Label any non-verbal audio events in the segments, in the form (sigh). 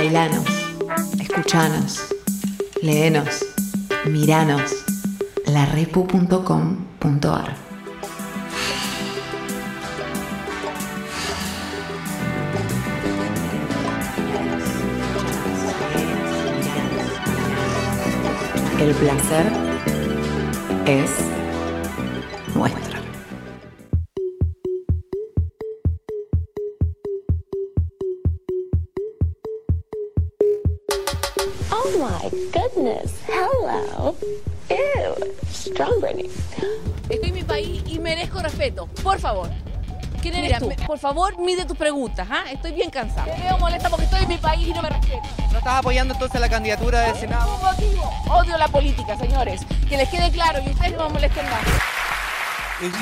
Bailanos, escuchanos, léenos, miranos, larepu.com.ar. El placer es nuestro. Ew. Strawberry. Estoy en mi país y merezco respeto. Por favor. ¿Quién eres tú? por favor, mide tus preguntas. ¿ah? Estoy bien cansada. Te veo molesta porque estoy en mi país y no me respeto. ¿No estás apoyando entonces la candidatura del Senado? Ningún motivo. Odio la política, señores. Que les quede claro y ustedes no me molesten más.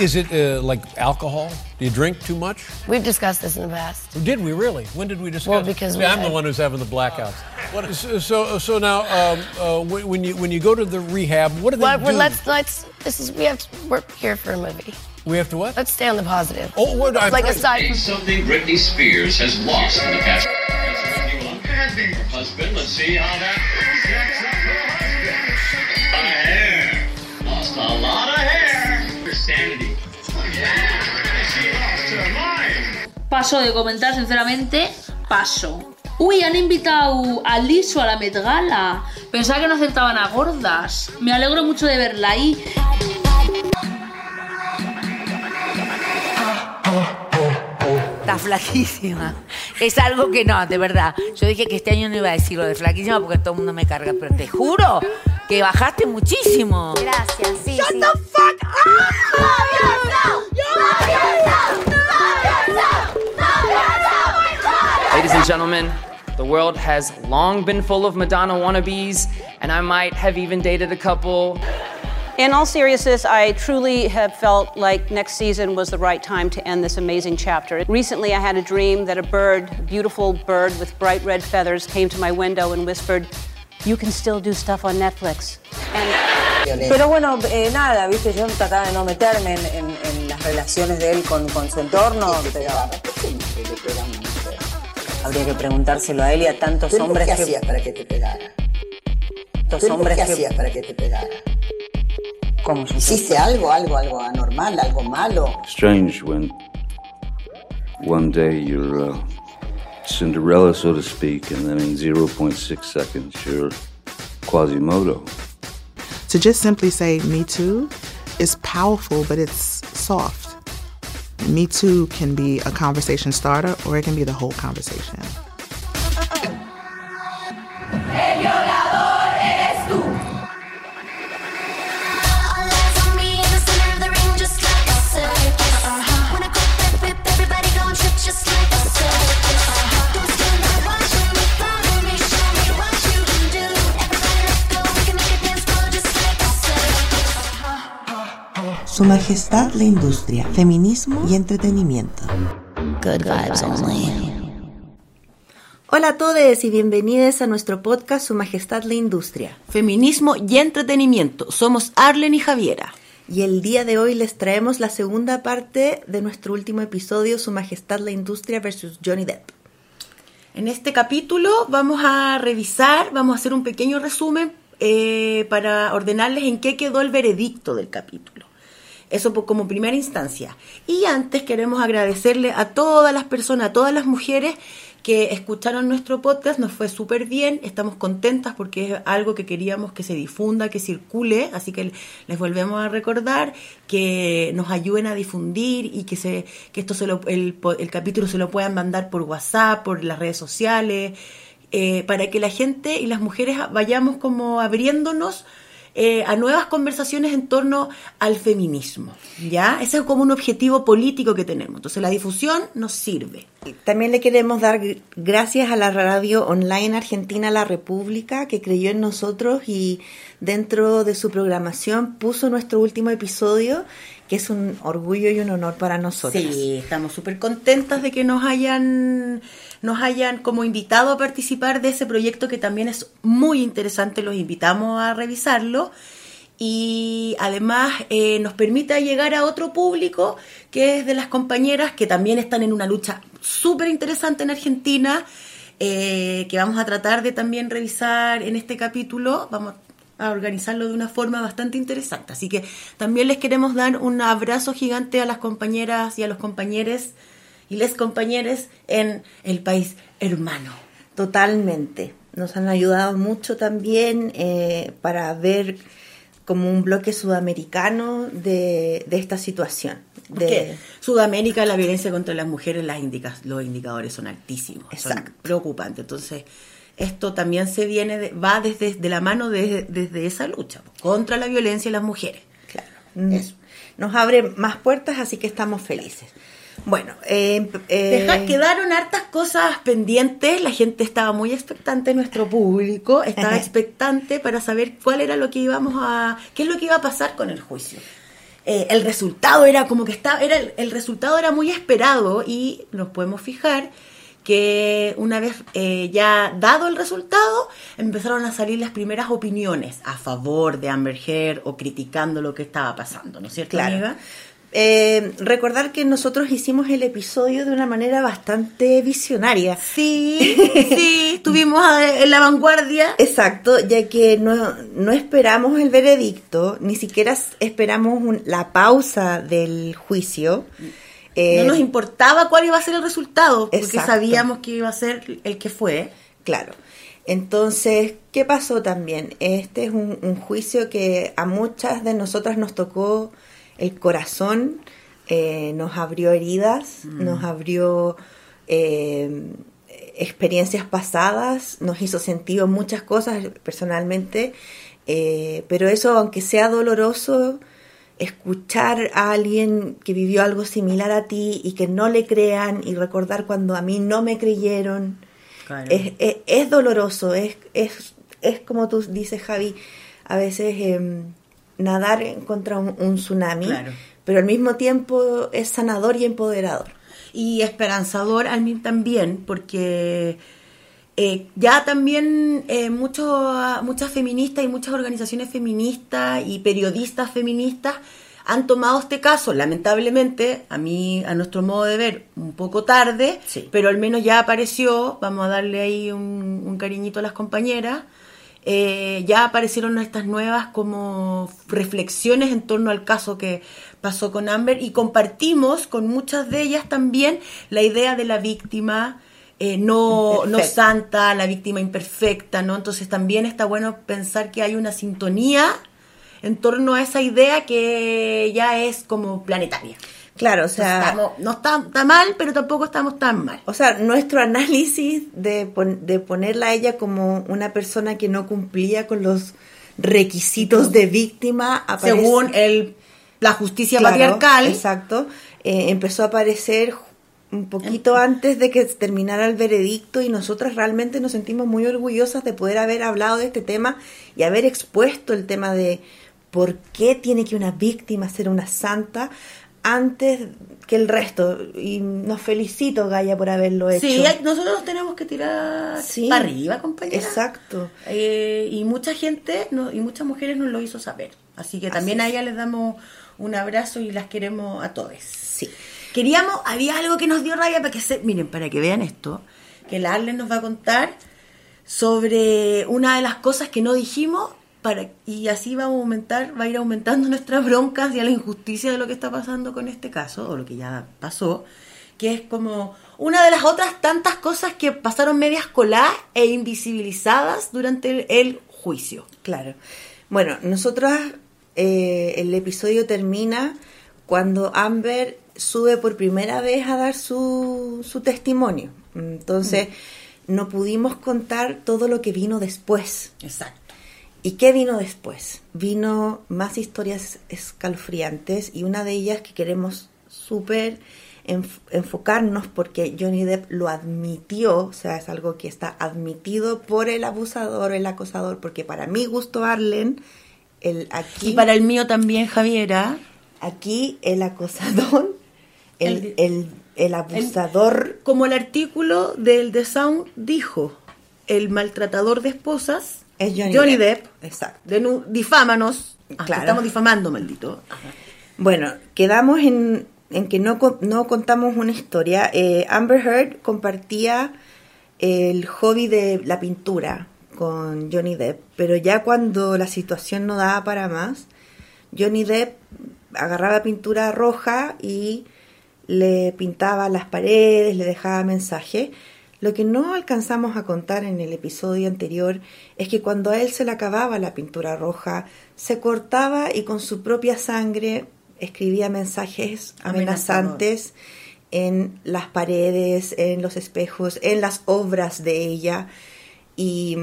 Is it uh, like alcohol? Do you drink too much? We've discussed this in the past. Did we really? When did we discuss? Well, it? because See, we I'm the one who's having the blackouts. What is, so so now um, uh, when when you when you go to the rehab, what do they Well, do? we're, let's let's. This is we have to, we're here for a movie. we have to what? Let's stay on the positive. Oh, what? I'm like right. aside from something Britney Spears has lost in the past. Her husband, let's see how that stacks her husband. A hair. Lost a lot of Paso de comentar, sinceramente, paso. Uy, han invitado a Liso a la Met Gala. Pensaba que no aceptaban a gordas. Me alegro mucho de verla ahí. Está flaquísima. Es algo que no, de verdad. Yo dije que este año no iba a decir lo de flaquísima porque todo el mundo me carga, pero te juro que bajaste muchísimo. Gracias, sí, sí. Ladies and gentlemen, the world has long been full of Madonna wannabes, and I might have even dated a couple. In all seriousness, I truly have felt like next season was the right time to end this amazing chapter. Recently, I had a dream that a bird, a beautiful bird with bright red feathers, came to my window and whispered, You can still do stuff on Netflix. Pero bueno, eh, nada, viste, yo trataba de no meterme en, en- en las relaciones de él con, con su entorno, pero habría que preguntárselo a él y a tantos ¿Pero hombres qué que... hacías para que te pegara? tantos ¿Pero hombres ¿Qué que... hacías para que te pegara? ¿Cómo ¿Hiciste algo, algo, algo anormal, algo malo? strange when one day you're uh, Cinderella, so to speak, and then in 0.6 seconds you're Quasimodo. To just simply say Me Too is powerful, but it's soft. Me Too can be a conversation starter or it can be the whole conversation. Su Majestad la Industria, Feminismo y Entretenimiento. Good vibes only. Hola a todos y bienvenidos a nuestro podcast Su Majestad la Industria. Feminismo y entretenimiento. Somos Arlen y Javiera. Y el día de hoy les traemos la segunda parte de nuestro último episodio Su Majestad la Industria versus Johnny Depp. En este capítulo vamos a revisar, vamos a hacer un pequeño resumen eh, para ordenarles en qué quedó el veredicto del capítulo. Eso como primera instancia. Y antes queremos agradecerle a todas las personas, a todas las mujeres que escucharon nuestro podcast. Nos fue súper bien, estamos contentas porque es algo que queríamos que se difunda, que circule. Así que les volvemos a recordar que nos ayuden a difundir y que, se, que esto se lo- el, el capítulo se lo puedan mandar por WhatsApp, por las redes sociales, eh, para que la gente y las mujeres vayamos como abriéndonos eh, a nuevas conversaciones en torno al feminismo. ¿Ya? Ese es como un objetivo político que tenemos. Entonces la difusión nos sirve. También le queremos dar gr- gracias a la radio online argentina La República que creyó en nosotros y dentro de su programación puso nuestro último episodio, que es un orgullo y un honor para nosotros. Sí, estamos súper contentas de que nos hayan, nos hayan como invitado a participar de ese proyecto que también es muy interesante. Los invitamos a revisarlo y además eh, nos permite llegar a otro público que es de las compañeras que también están en una lucha súper interesante en Argentina. eh, que vamos a tratar de también revisar en este capítulo. Vamos a organizarlo de una forma bastante interesante. Así que también les queremos dar un abrazo gigante a las compañeras y a los compañeros y les compañeros en el país hermano. Totalmente. Nos han ayudado mucho también eh, para ver como un bloque sudamericano de, de esta situación. De, Sudamérica, la violencia contra las mujeres, las indica- los indicadores son altísimos, Exacto. son preocupantes. Entonces, esto también se viene, de- va desde de la mano de- desde esa lucha contra la violencia y las mujeres. Mm, Nos abre más puertas, así que estamos felices. Bueno, eh, eh, Deja- quedaron hartas cosas pendientes, la gente estaba muy expectante, nuestro público estaba (laughs) expectante para saber cuál era lo que íbamos a, qué es lo que iba a pasar con el juicio. Eh, el resultado era como que estaba, era el, el resultado era muy esperado y nos podemos fijar que una vez eh, ya dado el resultado empezaron a salir las primeras opiniones a favor de Amber Heard o criticando lo que estaba pasando, ¿no es cierto, Claro. amiga? Eh, recordar que nosotros hicimos el episodio de una manera bastante visionaria. Sí, (laughs) sí, estuvimos en la vanguardia. Exacto, ya que no, no esperamos el veredicto, ni siquiera esperamos un- la pausa del juicio. Eh, no nos importaba cuál iba a ser el resultado, porque Exacto. sabíamos que iba a ser el que fue. Claro. Entonces, ¿qué pasó también? Este es un, un juicio que a muchas de nosotras nos tocó el corazón, eh, nos abrió heridas, Mm. nos abrió eh, experiencias pasadas, nos hizo sentido muchas cosas personalmente, eh, pero eso, aunque sea doloroso, escuchar a alguien que vivió algo similar a ti y que no le crean y recordar cuando a mí no me creyeron, Claro. es, es, es doloroso, es, es, es como tú dices, Javi, a veces em, nadar contra un, un tsunami, Claro. pero al mismo tiempo es sanador y empoderador. Y esperanzador al mí también, porque eh, ya también eh, mucho- muchas feministas y muchas organizaciones feministas y periodistas feministas han tomado este caso, lamentablemente, a mí, a nuestro modo de ver, un poco tarde, pero al menos ya apareció, vamos a darle ahí un, un cariñito a las compañeras, eh, ya aparecieron estas nuevas como reflexiones en torno al caso que pasó con Amber y compartimos con muchas de ellas también la idea de la víctima eh, no, no santa, la víctima imperfecta, ¿no? Entonces también está bueno pensar que hay una sintonía en torno a esa idea que ya es como planetaria. Claro, o sea, Estamos- no está, está mal, pero tampoco estamos tan mal. O sea, nuestro análisis de, pon- de ponerla a ella como una persona que no cumplía con los requisitos de víctima aparece- Según el, la justicia Claro, patriarcal. Exacto. eh, empezó a aparecer un poquito antes de que terminara el veredicto y nosotras realmente nos sentimos muy orgullosas de poder haber hablado de este tema y haber expuesto el tema de por qué tiene que una víctima ser una santa antes que el resto. Y nos felicito, Gaia, por haberlo hecho. Sí, nosotros nos tenemos que tirar Sí. para arriba, compañera. Exacto. Eh, y mucha gente no- y muchas mujeres nos lo hizo saber. Así que también a ellas les damos un abrazo y las queremos a todos. Sí. Queríamos, había algo que nos dio rabia para que se, miren, para que vean esto, que la Arlen nos va a contar sobre una de las cosas que no dijimos para y así va a aumentar, va a ir aumentando (laughs) nuestras broncas y a la injusticia de lo que está pasando con este caso o lo que ya pasó, que es como una de las otras tantas cosas que pasaron medias coladas e invisibilizadas durante el, juicio. Claro. Bueno, nosotras, eh, el episodio termina cuando Amber sube por primera vez a dar su, su testimonio. Entonces, no pudimos contar todo lo que vino después. Exacto. ¿Y qué vino después? Vino más historias escalofriantes y una de ellas que queremos súper enf- enfocarnos porque Johnny Depp lo admitió, o sea, es algo que está admitido por el abusador, el acosador, porque para mi gusto Arlen, el aquí... Y para el mío también, Javiera. Aquí el acosador, el, el, el abusador... como el artículo del The Sound dijo, el maltratador de esposas es Johnny, Depp. Exacto. Difámanos. Ah, Claro. Estamos difamando, maldito. Bueno, quedamos en, en que no, no contamos una historia. Eh, Amber Heard compartía el hobby de la pintura con Johnny Depp, pero ya cuando la situación no daba para más, Johnny Depp agarraba pintura roja y le pintaba las paredes, le dejaba mensaje. Lo que no alcanzamos a contar en el episodio anterior es que cuando a él se le acababa la pintura roja, se cortaba y con su propia sangre escribía mensajes amenazantes en las paredes, en los espejos, en las obras de ella. Y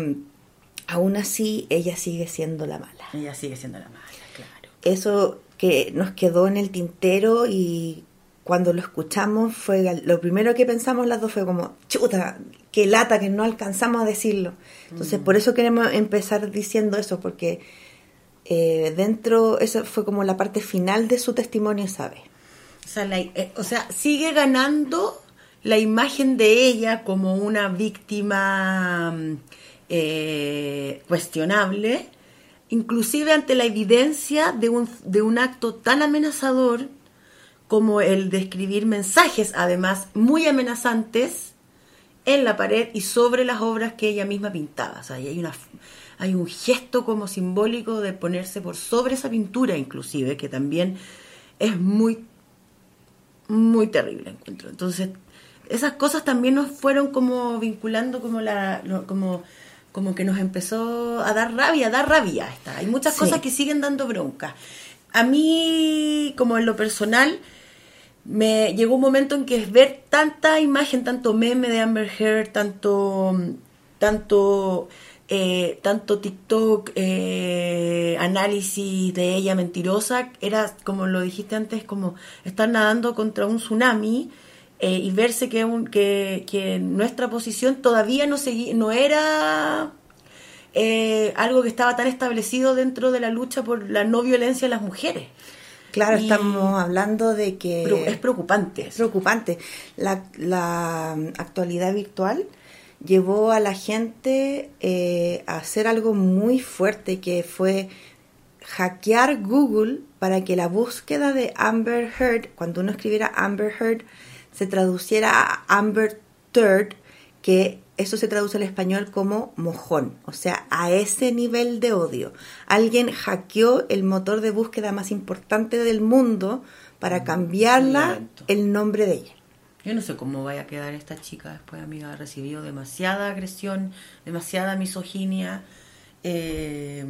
aún así ella sigue siendo la mala. Ella sigue siendo la mala, claro. Eso que nos quedó en el tintero y cuando lo escuchamos fue lo primero que pensamos las dos fue como chuta qué lata que no alcanzamos a decirlo entonces Mm. por eso queremos empezar diciendo eso porque eh, dentro esa fue como la parte final de su testimonio sabe O sea, la- eh, o sea, sigue ganando la imagen de ella como una víctima mm, eh, cuestionable, inclusive ante la evidencia de un, de un acto tan amenazador como el de escribir mensajes, además muy amenazantes, en la pared y sobre las obras que ella misma pintaba. O sea, ahí hay, una, hay un gesto como simbólico de ponerse por sobre esa pintura, inclusive, que también es muy muy terrible encuentro. Entonces, esas cosas también nos fueron como vinculando como la como como que nos empezó a dar rabia, a dar rabia esta. Hay muchas Sí. cosas que siguen dando bronca. A mí, como en lo personal, me llegó un momento en que ver tanta imagen, tanto meme de Amber Heard, tanto tanto eh, tanto TikTok, eh, análisis de ella mentirosa, era como lo dijiste antes, como estar nadando contra un tsunami eh, y verse que, nuestra posición todavía no, segui- no era eh, algo que estaba tan establecido dentro de la lucha por la no violencia en las mujeres. Claro, Y- estamos hablando de que... Es preocupante. Es preocupante. La, la actualidad virtual llevó a la gente eh, a hacer algo muy fuerte que fue hackear Google para que la búsqueda de Amber Heard, cuando uno escribiera Amber Heard, se traduciera a Amber Third, que eso se traduce al español como mojón, o sea, a ese nivel de odio. Alguien hackeó el motor de búsqueda más importante del mundo para cambiarla violento. el nombre de ella. Yo no sé cómo vaya a quedar esta chica después, amiga. Ha recibido demasiada agresión, demasiada misoginia. Eh,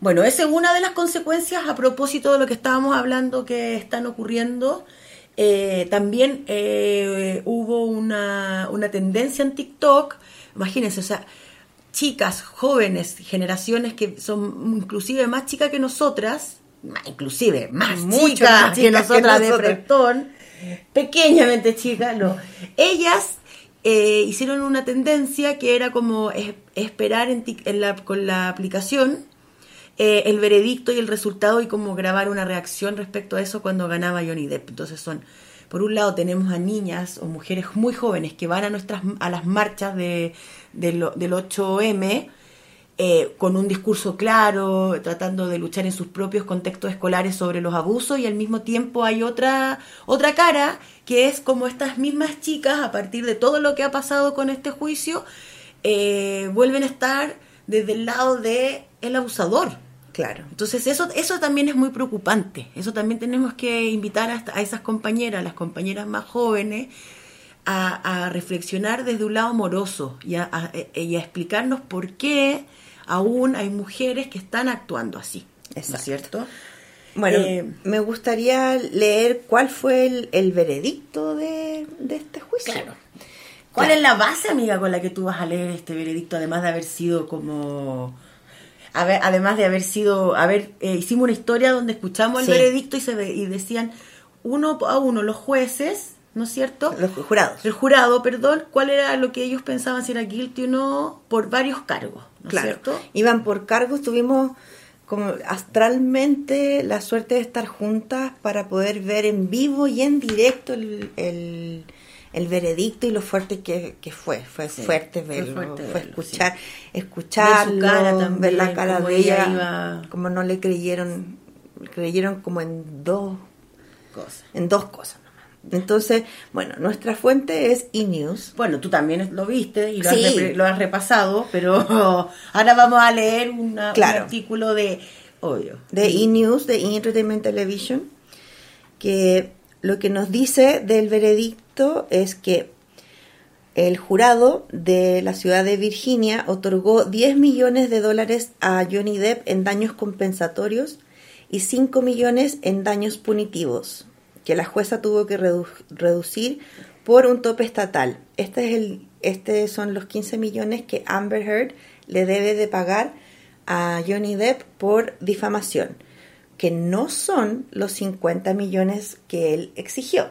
bueno, esa es una de las consecuencias a propósito de lo que estábamos hablando que están ocurriendo. Eh, también eh, hubo una, una tendencia en TikTok, imagínense, o sea, chicas, jóvenes, generaciones que son inclusive más chicas que nosotras, inclusive más Mucho chicas más que nosotras de. Fretón, pequeñamente chicas, no. Ellas eh, hicieron una tendencia que era como es- esperar en tic- en la- con la aplicación eh, el veredicto y el resultado y como grabar una reacción respecto a eso cuando ganaba Johnny Depp. Entonces son, por un lado tenemos a niñas o mujeres muy jóvenes que van a nuestras a las marchas de, del 8M eh, con un discurso claro, tratando de luchar en sus propios contextos escolares sobre los abusos y al mismo tiempo hay otra otra cara que es como estas mismas chicas a partir de todo lo que ha pasado con este juicio eh, vuelven a estar desde el lado de el abusador. Claro. Entonces eso, eso también es muy preocupante. Eso también tenemos que invitar a, a esas compañeras, las compañeras más jóvenes, a, a reflexionar desde un lado amoroso y a, a- y a explicarnos por qué aún hay mujeres que están actuando así. ¿No es cierto? Bueno, Eh, me gustaría leer cuál fue el, el veredicto de, de este juicio. Claro. ¿Cuál es la base, amiga, con la que tú vas a leer este veredicto, además de haber sido como... a ver, además de haber sido... A ver, eh, hicimos una historia donde escuchamos el Sí. veredicto y, se ve- y decían uno a uno los jueces, ¿no es cierto? Los jurados. El jurado, perdón, cuál era lo que ellos pensaban si era guilty o no por varios cargos, ¿no es Claro. cierto? Iban por cargos, tuvimos como astralmente la suerte de estar juntas para poder ver en vivo y en directo el, el- el veredicto y lo fuerte que, que fue. Fue Sí, fuerte fue verlo, fuerte fue verlo, escuchar, escucharlo, Ver también, la cara de ella iba- como no le creyeron, creyeron como en dos Cosa. en dos cosas nomás. Entonces, bueno, nuestra fuente es E-News. Bueno, tú también lo viste y lo, Sí. has, repre- lo has repasado, pero (laughs) ahora vamos a leer una- Claro. un artículo de... Obvio. de E-News, de E-Entertainment Television, que lo que nos dice del veredicto es que el jurado de la ciudad de Virginia otorgó 10 millones de dólares a Johnny Depp en daños compensatorios y 5 millones en daños punitivos, que la jueza tuvo que redu- reducir por un tope estatal. Este es el, este son los 15 millones que Amber Heard le debe de pagar a Johnny Depp por difamación, que no son los 50 millones que él exigió.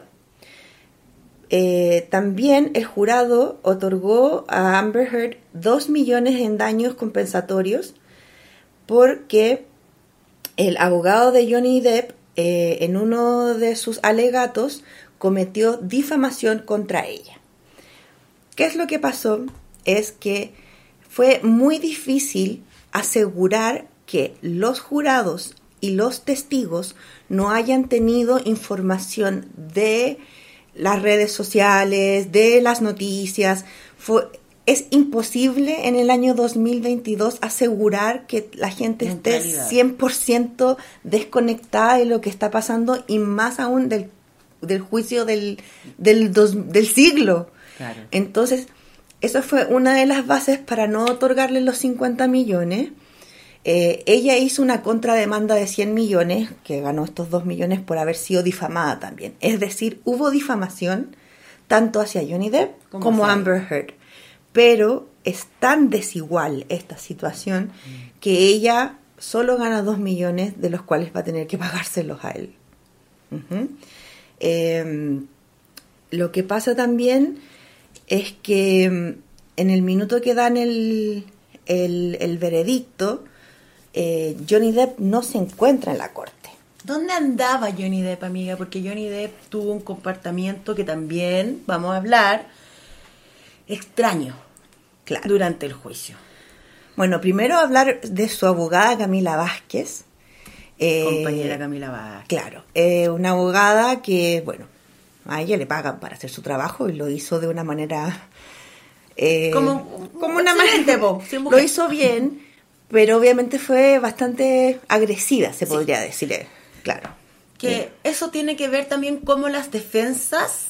Eh, también el jurado otorgó a Amber Heard 2 millones en daños compensatorios porque el abogado de Johnny Depp eh, en uno de sus alegatos cometió difamación contra ella. ¿Qué es lo que pasó? Es que fue muy difícil asegurar que los jurados y los testigos no hayan tenido información de las redes sociales, de las noticias. Fue, es imposible en el año 2022 asegurar que la gente esté Mentalidad. 100% desconectada de lo que está pasando y más aún del, del juicio del, del, dos- del siglo. Claro. Entonces, eso fue una de las bases para no otorgarle los 50 millones. Eh, ella hizo una contrademanda de 100 millones, que ganó estos 2 millones por haber sido difamada también. Es decir, hubo difamación tanto hacia Johnny Depp Como hacia Amber Heard. Pero es tan desigual esta situación que ella solo gana 2 millones, de los cuales va a tener que pagárselos a él. Eh, lo que pasa también es que mm, en el minuto que dan el, el, el veredicto, eh, Johnny Depp no se encuentra en la corte. ¿Dónde andaba Johnny Depp, amiga? Porque Johnny Depp tuvo un comportamiento que también, vamos a hablar, extraño durante el juicio. Bueno, primero hablar de su abogada Camila Vázquez. Eh, Compañera Camila Vázquez. Claro, eh, una abogada que, bueno, a ella le pagan para hacer su trabajo y lo hizo de una manera... eh, Como- como una manera... Lo hizo bien, pero obviamente fue bastante agresiva, se podría decir. eh, Claro. Que eso tiene que ver también cómo las defensas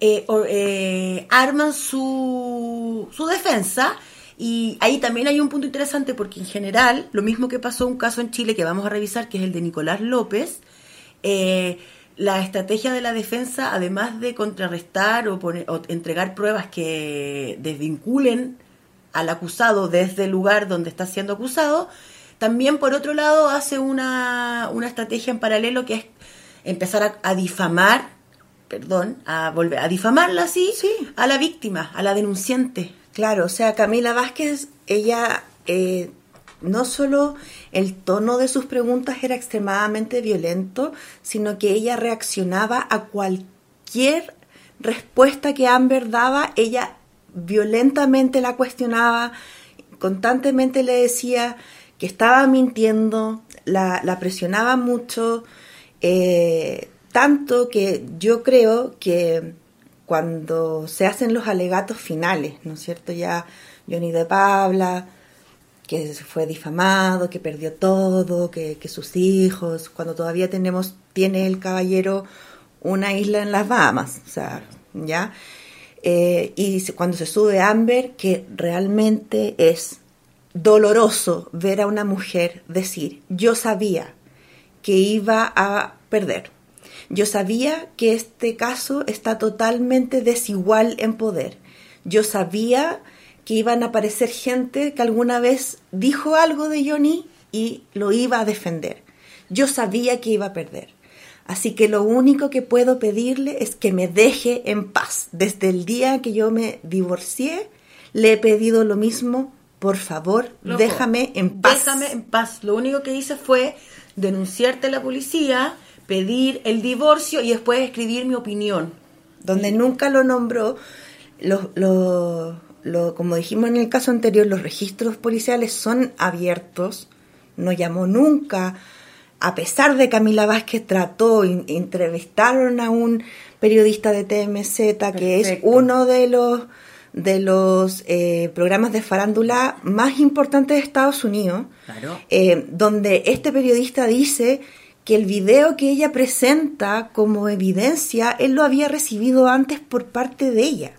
eh, eh, arman su, su defensa. Y ahí también hay un punto interesante porque en general, lo mismo que pasó un caso en Chile que vamos a revisar, que es el de Nicolás López, eh, la estrategia de la defensa, además de contrarrestar o, poner- o entregar pruebas que desvinculen al acusado desde el lugar donde está siendo acusado, también por otro lado hace una, una estrategia en paralelo que es empezar a, a difamar, perdón, a volver a difamarla así a la víctima, a la denunciante. Claro, o sea, Camila Vázquez, ella eh, no solo el tono de sus preguntas era extremadamente violento, sino que ella reaccionaba a cualquier respuesta que Amber daba, ella violentamente la cuestionaba, constantemente le decía que estaba mintiendo, la, presionaba mucho, eh, tanto que yo creo que cuando se hacen los alegatos finales, ¿no es cierto? Ya Johnny Depp habla, que fue difamado, que perdió todo, que, que sus hijos, cuando todavía tenemos, tiene el caballero una isla en las Bahamas, o sea, ¿ya? Eh, y cuando se sube Amber, que realmente es doloroso ver a una mujer decir, yo sabía que iba a perder. Yo sabía que este caso está totalmente desigual en poder. Yo sabía que iban a aparecer gente que alguna vez dijo algo de Johnny y lo iba a defender. Yo sabía que iba a perder. Así que lo único que puedo pedirle es que me deje en paz. Desde el día que yo me divorcié, le he pedido lo mismo. Por favor, Loco, déjame en paz. Déjame en paz. Lo único que hice fue denunciarte a la policía, pedir el divorcio y después escribir mi opinión. donde nunca lo nombró, como dijimos en el caso anterior, los registros policiales son abiertos, no llamó nunca a pesar de Camila Vázquez trató, in- entrevistaron a un periodista de TMZ, que es uno de los de los eh, programas de farándula más importantes de Estados Unidos, Claro. eh, donde este periodista dice que el video que ella presenta como evidencia, él lo había recibido antes por parte de ella.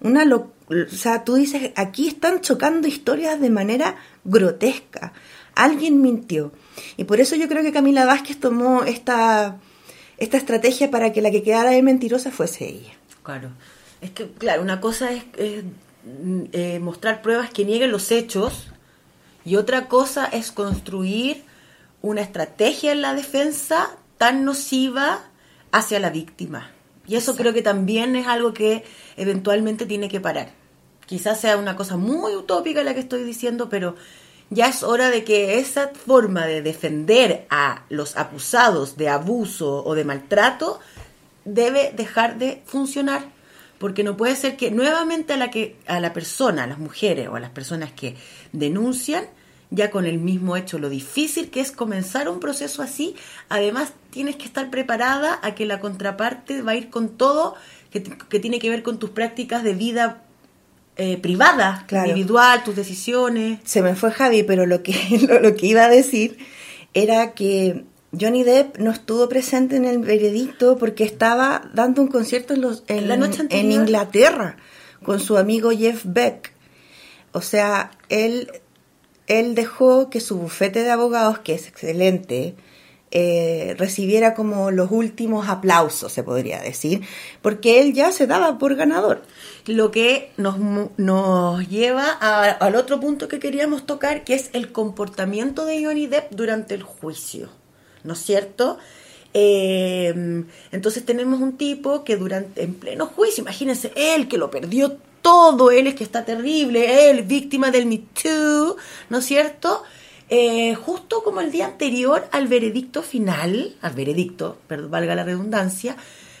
Una lo- o sea, tú dices, aquí están chocando historias de manera grotesca. Alguien mintió. Y por eso yo creo que Camila Vázquez tomó esta, esta estrategia para que la que quedara de mentirosa fuese ella. Claro. Es que, claro, una cosa es, mm, eh, mostrar pruebas que nieguen los hechos y otra cosa es construir una estrategia en la defensa tan nociva hacia la víctima. Y eso creo que también es algo que eventualmente tiene que parar. Quizás sea una cosa muy utópica la que estoy diciendo, pero ya es hora de que esa forma de defender a los acusados de abuso o de maltrato debe dejar de funcionar. Porque no puede ser que nuevamente a la que a la persona, a las mujeres o a las personas que denuncian ya con el mismo hecho lo difícil que es comenzar un proceso así, además tienes que estar preparada a que la contraparte va a ir con todo que, que tiene que ver con tus prácticas de vida eh, privada, Claro. individual, tus decisiones. Se me fue Javi, pero lo que, (laughs) lo, lo que iba a decir era que Johnny Depp no estuvo presente en el veredicto porque estaba dando un concierto en, los, en, La noche en. Inglaterra con su amigo Jeff Beck. O sea, él, él dejó que su bufete de abogados, que es excelente, eh, recibiera como los últimos aplausos, se podría decir, porque él ya se daba por ganador. Lo que nos, nos lleva al otro punto que queríamos tocar, que es el comportamiento de Johnny Depp durante el juicio, ¿no es cierto? Eh, entonces tenemos un tipo que durante en pleno juicio, imagínense, él que lo perdió todo, él es que está terrible, él víctima del Me Too, ¿no es cierto? Eh, justo como el día anterior al veredicto final, al veredicto, perdón, valga la redundancia,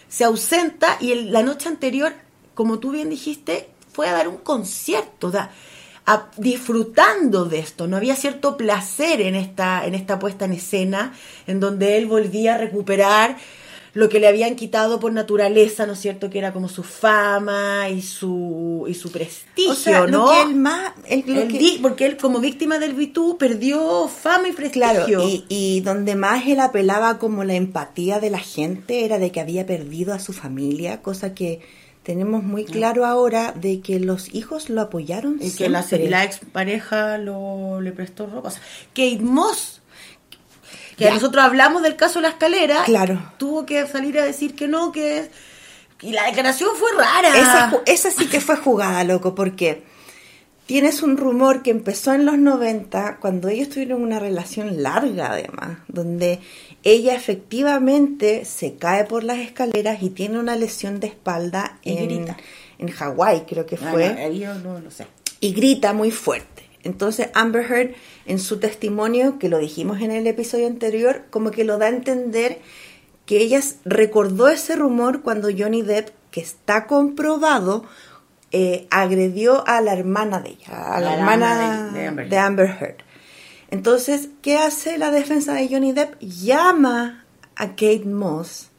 se ausenta y la noche anterior, como tú bien dijiste, fue a dar un concierto, da- a- disfrutando de esto. No había cierto placer en esta, en esta puesta en escena, en donde él volvía a recuperar lo que le habían quitado por naturaleza, ¿no es cierto? Que era como su fama y su, y su prestigio, O sea, lo ¿no? que él más- él- lo Él que- di- porque él como víctima del Vitú perdió fama y prestigio. Claro, y, y donde más él apelaba como la empatía de la gente era de que había perdido a su familia, cosa que tenemos muy claro ahora de que los hijos lo apoyaron Y que la, la expareja lo, le prestó ropa. O sea, Kate Moss, que Ya. nosotros hablamos del caso de la escalera, Claro. tuvo que salir a decir que no, que... Y la declaración fue rara. Esa sí que fue jugada, loco, porque tienes un rumor que empezó en los 90, cuando ellos tuvieron una relación larga además, donde ella efectivamente se cae por las escaleras y tiene una lesión de espalda Y en, grita. en Hawái, creo que fue. no, ahí yo no lo sé. y grita muy fuerte. Entonces Amber Heard en su testimonio, que lo dijimos en el episodio anterior, como que lo da a entender que ella recordó ese rumor cuando Johnny Depp, que está comprobado, eh, agredió a la hermana de ella, a la, hermana hermana de- de Amber de Amber Heard. Entonces, ¿qué hace la defensa de Johnny Depp? Llama a Kate Moss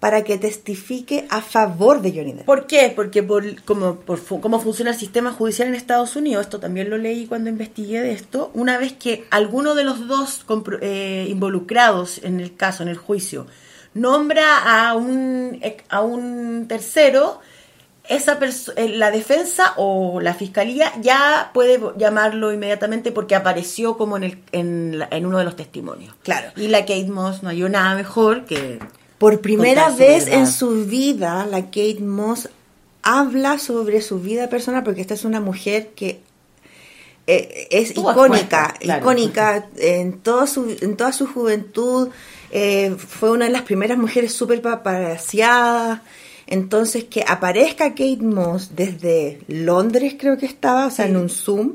para que testifique a favor de Johnny Depp. ¿Por qué? Porque por, como, por cómo funciona el sistema judicial en Estados Unidos, esto también lo leí cuando investigué de esto, una vez que alguno de los dos eh, involucrados en el caso, en el juicio, nombra a un, a un tercero, esa eh, la defensa o la fiscalía ya puede llamarlo inmediatamente porque apareció como en, el, en, en uno de los testimonios. Claro. Y la Kate Moss no halló nada mejor que... Por primera vez verdad. en su vida, la Kate Moss habla sobre su vida personal, porque esta es una mujer que eh, es icónica, claro. icónica en toda su, en toda su juventud, eh, fue una de las primeras mujeres súper paparazziadas. Entonces, que aparezca Kate Moss desde Londres, creo que estaba, o sea, en un Zoom,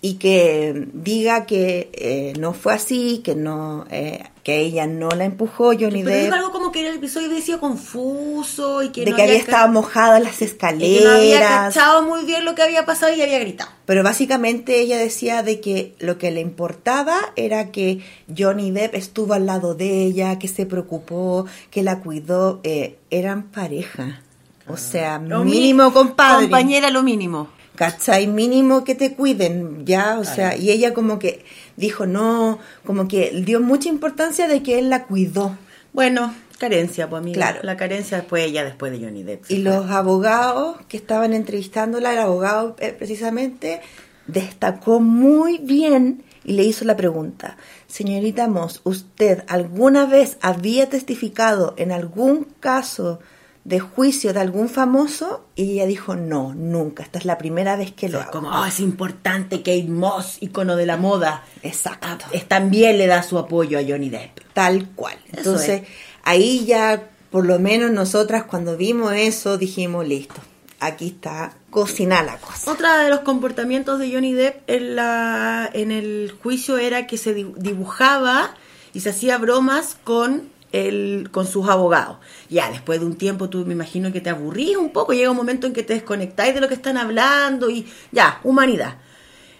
y que diga que eh, no fue así, que no, eh, que ella no la empujó Johnny Pero Depp, dijo algo como que el episodio había sido confuso y que de no que había estado mojada en las y que no había escaleras. cachado muy bien lo que había pasado y había gritado. Pero básicamente ella decía de que lo que le importaba era que Johnny Depp estuvo al lado de ella, que se preocupó, que la cuidó. eh, eran pareja. O sea, Lo mínimo compadre. Compañera, lo mínimo. ¿Cachai? Mínimo que te cuiden, ya, o sea, y ella como que dijo no, como que dio mucha importancia de que él la cuidó. Bueno, carencia, pues amiga. Claro. La carencia después ella, después de Johnny Depp. Y los abogados que estaban entrevistándola, el abogado eh, precisamente destacó muy bien y le hizo la pregunta, señorita Moss, ¿usted alguna vez había testificado en algún caso de juicio de algún famoso? Y ella dijo, no, nunca, esta es la primera vez que lo hago. Como, oh, es importante Kate Moss, icono de la moda. Exacto. Es- también le da su apoyo a Johnny Depp. Tal cual. Entonces, es. ahí ya, por lo menos nosotras cuando vimos eso, dijimos, listo, aquí está cocinada la cosa. Otra de los comportamientos de Johnny Depp en, la, en el juicio era que se di- dibujaba y se hacía bromas con el, con sus abogados. Ya, después de un tiempo tú me imagino que te aburrís un poco, llega un momento en que te desconectáis de lo que están hablando y ya, humanidad.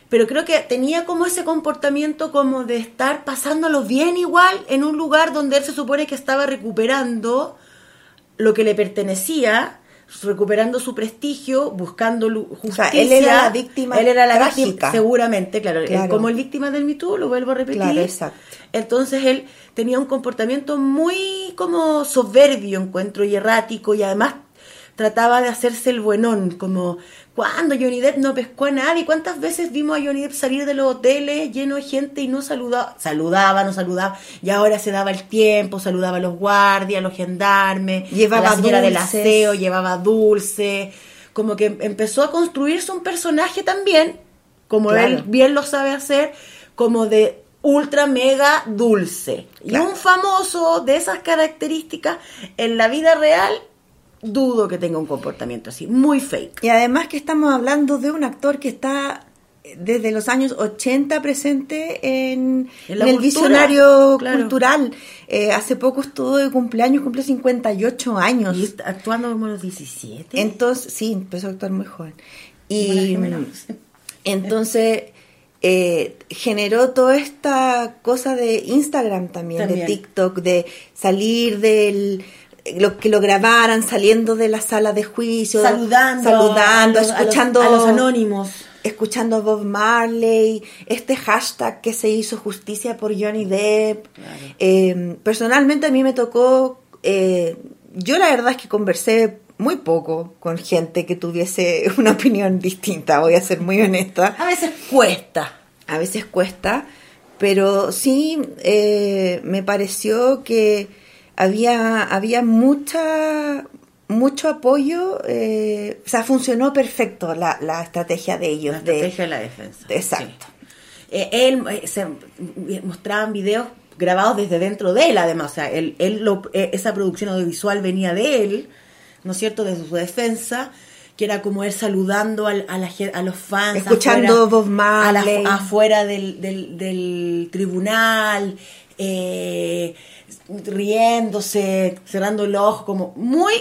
Pero creo que tenía como ese comportamiento como de estar pasándolo bien igual en un lugar donde él se supone que estaba recuperando lo que le pertenecía, recuperando su prestigio, buscando justicia. sea, él era la víctima Él era la trágica. víctima, seguramente, claro. Él como el víctima del Me Too, lo vuelvo a repetir. Claro, exacto. Entonces él tenía un comportamiento muy como soberbio, encuentro, y errático, y además trataba de hacerse el buenón, como cuando Johnny Depp no pescó a nadie, cuántas veces vimos a Johnny Depp salir de los hoteles lleno de gente y no saludaba, saludaba, no saludaba, y ahora se daba el tiempo, saludaba a los guardias, a los gendarmes, Llevaba a la señora del aseo, llevaba dulce, como que empezó a construirse un personaje también, como Claro. él bien lo sabe hacer, como de ultra mega dulce. Claro. Y un famoso de esas características en la vida real dudo que tenga un comportamiento así, muy fake. Y además que estamos hablando de un actor que está desde los años 80 presente en, En la en el visionario claro. cultural. Eh, hace poco estuvo de cumpleaños, cumple 58 años. Y está actuando como los 17. Entonces, sí, empezó a actuar muy joven. Y gemela. entonces eh, generó toda esta cosa de Instagram también, También. de TikTok, de salir del lo que lo grabaran saliendo de la sala de juicio, Saludando saludando, a los- a los- escuchando a los anónimos. escuchando a Bob Marley, este hashtag que se hizo justicia por Johnny Depp. Eh, personalmente a mí me tocó, eh, yo la verdad es que conversé muy poco con gente que tuviese (laughs) una opinión distinta, voy a ser muy honesta. A veces cuesta. A veces cuesta, pero sí eh, me pareció que había, había mucha mucho apoyo, eh, o sea, funcionó perfecto la, la estrategia de ellos. La estrategia de la defensa. Exacto. Eh, él eh, se mostraban videos grabados desde dentro de él, además, o sea, él, él lo- eh, esa producción audiovisual venía de él, ¿no es cierto?, desde su defensa, que era como él saludando al- a, la a los fans. Escuchando afuera, Bob a la- Marley. afuera del, del, del tribunal, eh, riéndose, cerrando el ojo, como muy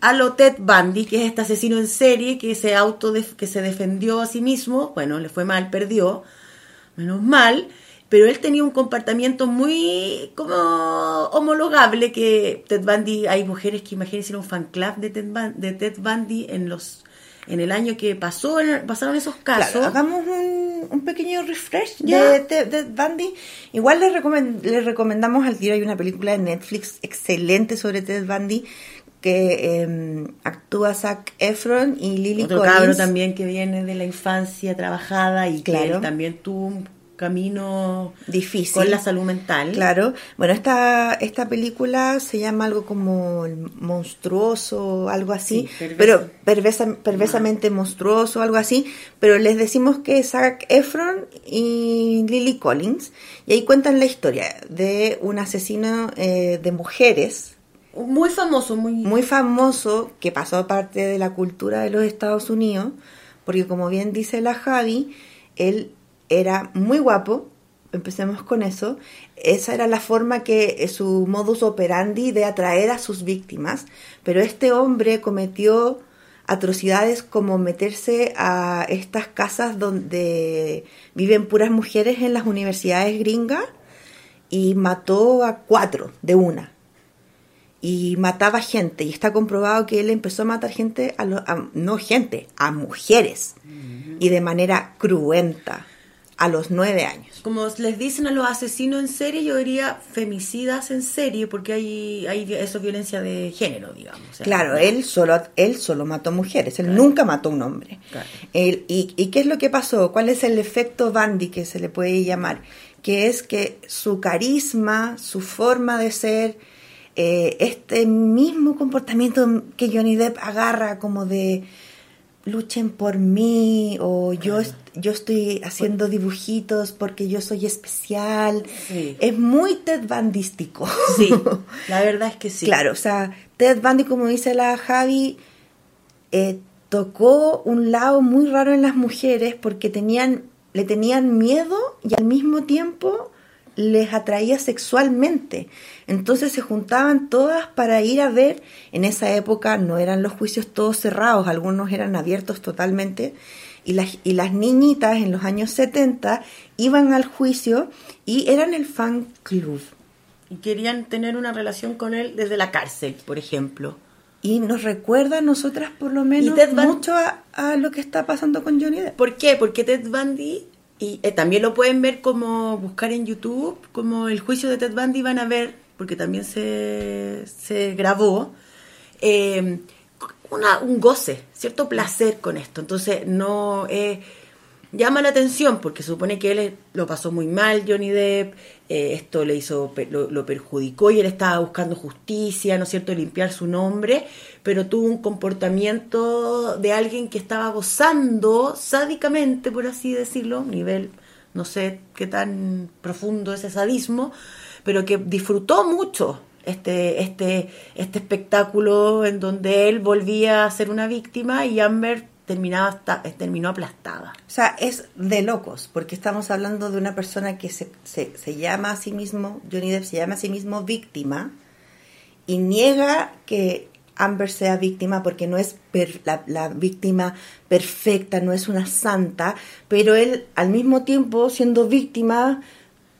a lo Ted Bundy, que es este asesino en serie que se auto que se defendió a sí mismo, bueno, le fue mal, perdió, menos mal, pero él tenía un comportamiento muy como homologable que Ted Bundy, hay mujeres que imagínense un fan club de Ted, de Ted Bundy en los en el año que pasó en- pasaron esos casos. Claro, hagamos un, un pequeño refresh de Ted de Bundy. Igual les, recomen- les recomendamos al tiro, hay una película de Netflix excelente sobre Ted Bundy que eh, actúa Zac Efron y Lily Otro Collins. cabro también que viene de la infancia trabajada y que Claro. él también tuvo un camino difícil con la salud mental. Claro. Bueno, esta, esta película se llama algo como el monstruoso, algo así, Sí, perversa. pero perversa- perversamente monstruoso, algo así, pero les decimos que es Zac Efron y Lily Collins, y ahí cuentan la historia de un asesino eh, de mujeres, Muy famoso, muy... muy famoso, que pasó parte de la cultura de los Estados Unidos, porque como bien dice la Javi, él era muy guapo, empecemos con eso. Esa era la forma que eh, su modus operandi de atraer a sus víctimas, pero este hombre cometió atrocidades como meterse a estas casas donde viven puras mujeres en las universidades gringas y mató a cuatro de una. Y mataba gente. Y está comprobado que él empezó a matar gente, a, lo- a- no gente, a mujeres. Y de manera cruenta, a los nueve años. Como les dicen a los asesinos en serie, yo diría femicidas en serie, porque hay, hay eso es violencia de género, digamos. O sea, Claro, él solo, él solo mató mujeres, él nunca mató a un hombre. Claro. El- y, ¿Y qué es lo que pasó? ¿Cuál es el efecto Bandy que se le puede llamar? Que es que su carisma, su forma de ser, eh, este mismo comportamiento que Johnny Depp agarra como de luchen por mí o yo, est- yo estoy haciendo dibujitos porque yo soy especial. Sí. Es muy Ted Bandístico. Sí, (laughs) la verdad es que sí. Claro, o sea, Ted Bundy, como dice la Javi, eh, tocó un lado muy raro en las mujeres porque tenían, le tenían miedo y al mismo tiempo les atraía sexualmente. Entonces se juntaban todas para ir a ver. En esa época no eran los juicios todos cerrados, algunos eran abiertos totalmente. Y las, y las niñitas en los años 70 iban al juicio y eran el fan club. Y querían tener una relación con él desde la cárcel, por ejemplo. Y nos recuerda a nosotras por lo menos mucho a, a lo que está pasando con Johnny Depp. ¿Por qué? Porque Ted Bundy, y eh, también lo pueden ver como buscar en YouTube, como el juicio de Ted Bundy van a ver, porque también se, se grabó, eh, una- un goce, cierto placer con esto. Entonces no eh, llama la atención porque supone que él lo pasó muy mal, Johnny Depp, eh, esto le hizo, lo, lo perjudicó y él estaba buscando justicia, ¿no es cierto?, limpiar su nombre, pero tuvo un comportamiento de alguien que estaba gozando sádicamente, por así decirlo, nivel, no sé qué tan profundo es ese sadismo, pero que disfrutó mucho este, este, este espectáculo en donde él volvía a ser una víctima y Amber terminaba hasta- terminó aplastada. O sea, es de locos, porque estamos hablando de una persona que se, se, se llama a sí mismo, Johnny Depp se llama a sí mismo víctima, y niega que Amber sea víctima porque no es per- la, la víctima perfecta, no es una santa, pero él al mismo tiempo siendo víctima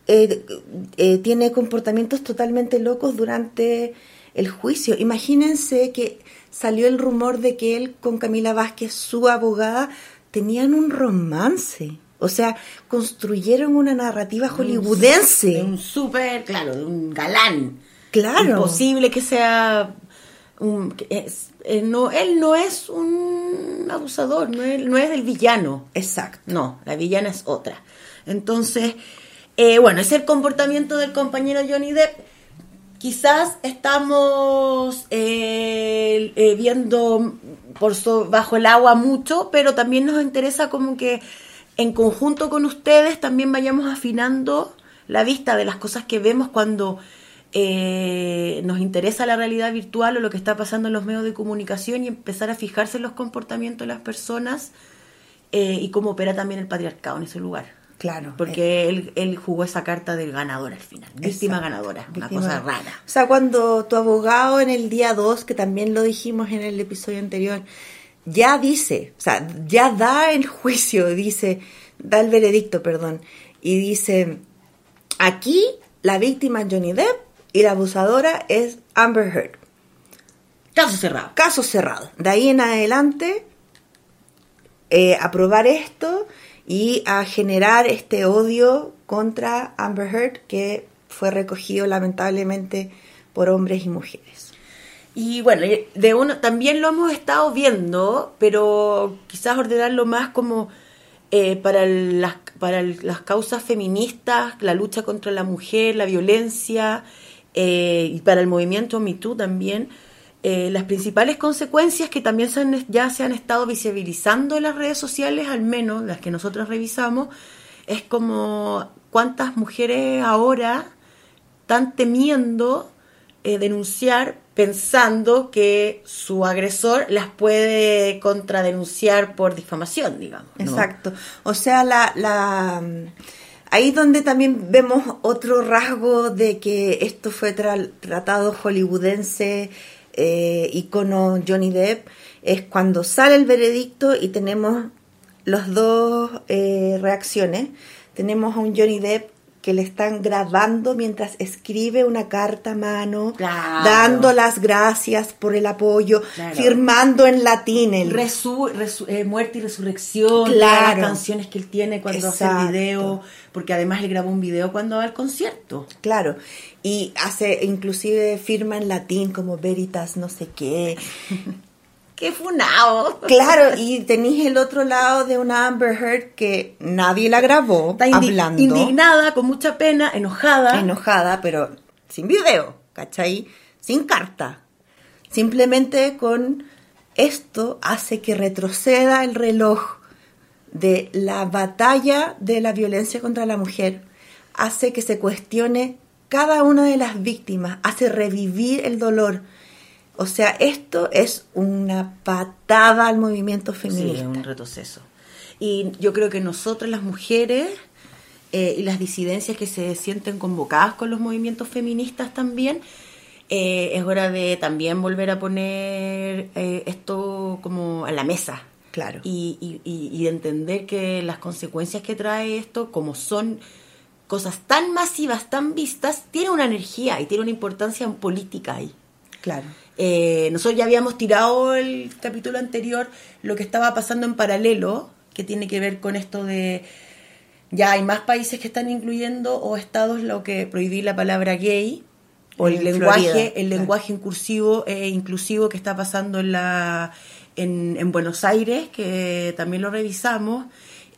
eh, eh, tiene comportamientos totalmente locos durante el juicio. Imagínense que salió el rumor de que él con Camila Vázquez, su abogada, tenían un romance. O sea, construyeron una narrativa hollywoodense. De un súper, claro, de un galán. Claro. Imposible que sea un, que es- eh, no, él no es un abusador, no es, no es el villano. Exacto. No, la villana es otra. Entonces, eh, bueno, es el comportamiento del compañero Johnny Depp. Quizás estamos eh, eh, viendo por so- bajo el agua mucho, pero también nos interesa como que en conjunto con ustedes también vayamos afinando la vista de las cosas que vemos cuando eh, nos interesa la realidad virtual o lo que está pasando en los medios de comunicación y empezar a fijarse en los comportamientos de las personas eh, y cómo opera también el patriarcado en ese lugar. Claro. Porque él, él jugó esa carta del ganador al final. Víctima Exacto. ganadora. Una cosa rara. O sea, cuando tu abogado en el día 2, que también lo dijimos en el episodio anterior, ya dice, o sea, ya da el juicio, dice, da el veredicto, perdón, y dice, aquí la víctima es Johnny Depp y la abusadora es Amber Heard. Caso cerrado. Caso cerrado. De ahí en adelante, eh, aprobar esto y a generar este odio contra Amber Heard que fue recogido lamentablemente por hombres y mujeres. Y bueno, y de uno también lo hemos estado viendo, pero quizás ordenarlo más como eh, para, las, para las causas feministas, la lucha contra la mujer, la violencia, eh, y para el movimiento Me Too también. Eh, las principales consecuencias que también ya se han estado visibilizando en las redes sociales, al menos las que nosotros revisamos, es como cuántas mujeres ahora están temiendo eh, denunciar pensando que su agresor las puede contradenunciar por difamación, digamos. Exacto. O sea, la, la, mm, ahí donde también vemos otro rasgo de que esto fue tra- tratado hollywoodense, eh, icono Johnny Depp, es cuando sale el veredicto y tenemos las dos eh, reacciones. Tenemos a un Johnny Depp que le están grabando mientras escribe una carta a mano, Claro. dando las gracias por el apoyo, Claro. firmando en latín el Resu- resu- eh, muerte y resurrección, Claro. las canciones que él tiene cuando hace el video, porque además le grabó un video cuando va al concierto. Claro, y hace, inclusive firma en latín como Veritas no sé qué. (laughs) ¡Qué funao! Claro, y (laughs) tenéis el otro lado de una Amber Heard que nadie la grabó Está indi- hablando. indignada, con mucha pena, enojada. Enojada, pero sin video, ¿cachai? Sin carta. Simplemente con esto hace que retroceda el reloj de la batalla de la violencia contra la mujer, hace que se cuestione cada una de las víctimas, hace revivir el dolor. O sea, esto es una patada al movimiento Sí, feminista. es un retroceso. Y yo creo que nosotras las mujeres eh, y las disidencias que se sienten convocadas con los movimientos feministas también, eh, es hora de también volver a poner eh, esto como a la mesa. Claro. Y, y, y- y entender que las consecuencias que trae esto, como son cosas tan masivas, tan vistas, tiene una energía y tiene una importancia política ahí. Claro. Eh, nosotros ya habíamos tirado el capítulo anterior lo que estaba pasando en paralelo, que tiene que ver con esto de ya hay más países que están incluyendo o estados lo que prohibir la palabra gay o el En lenguaje, Florida, el claro. lenguaje incursivo e inclusivo que está pasando en la en, en Buenos Aires, que también lo revisamos,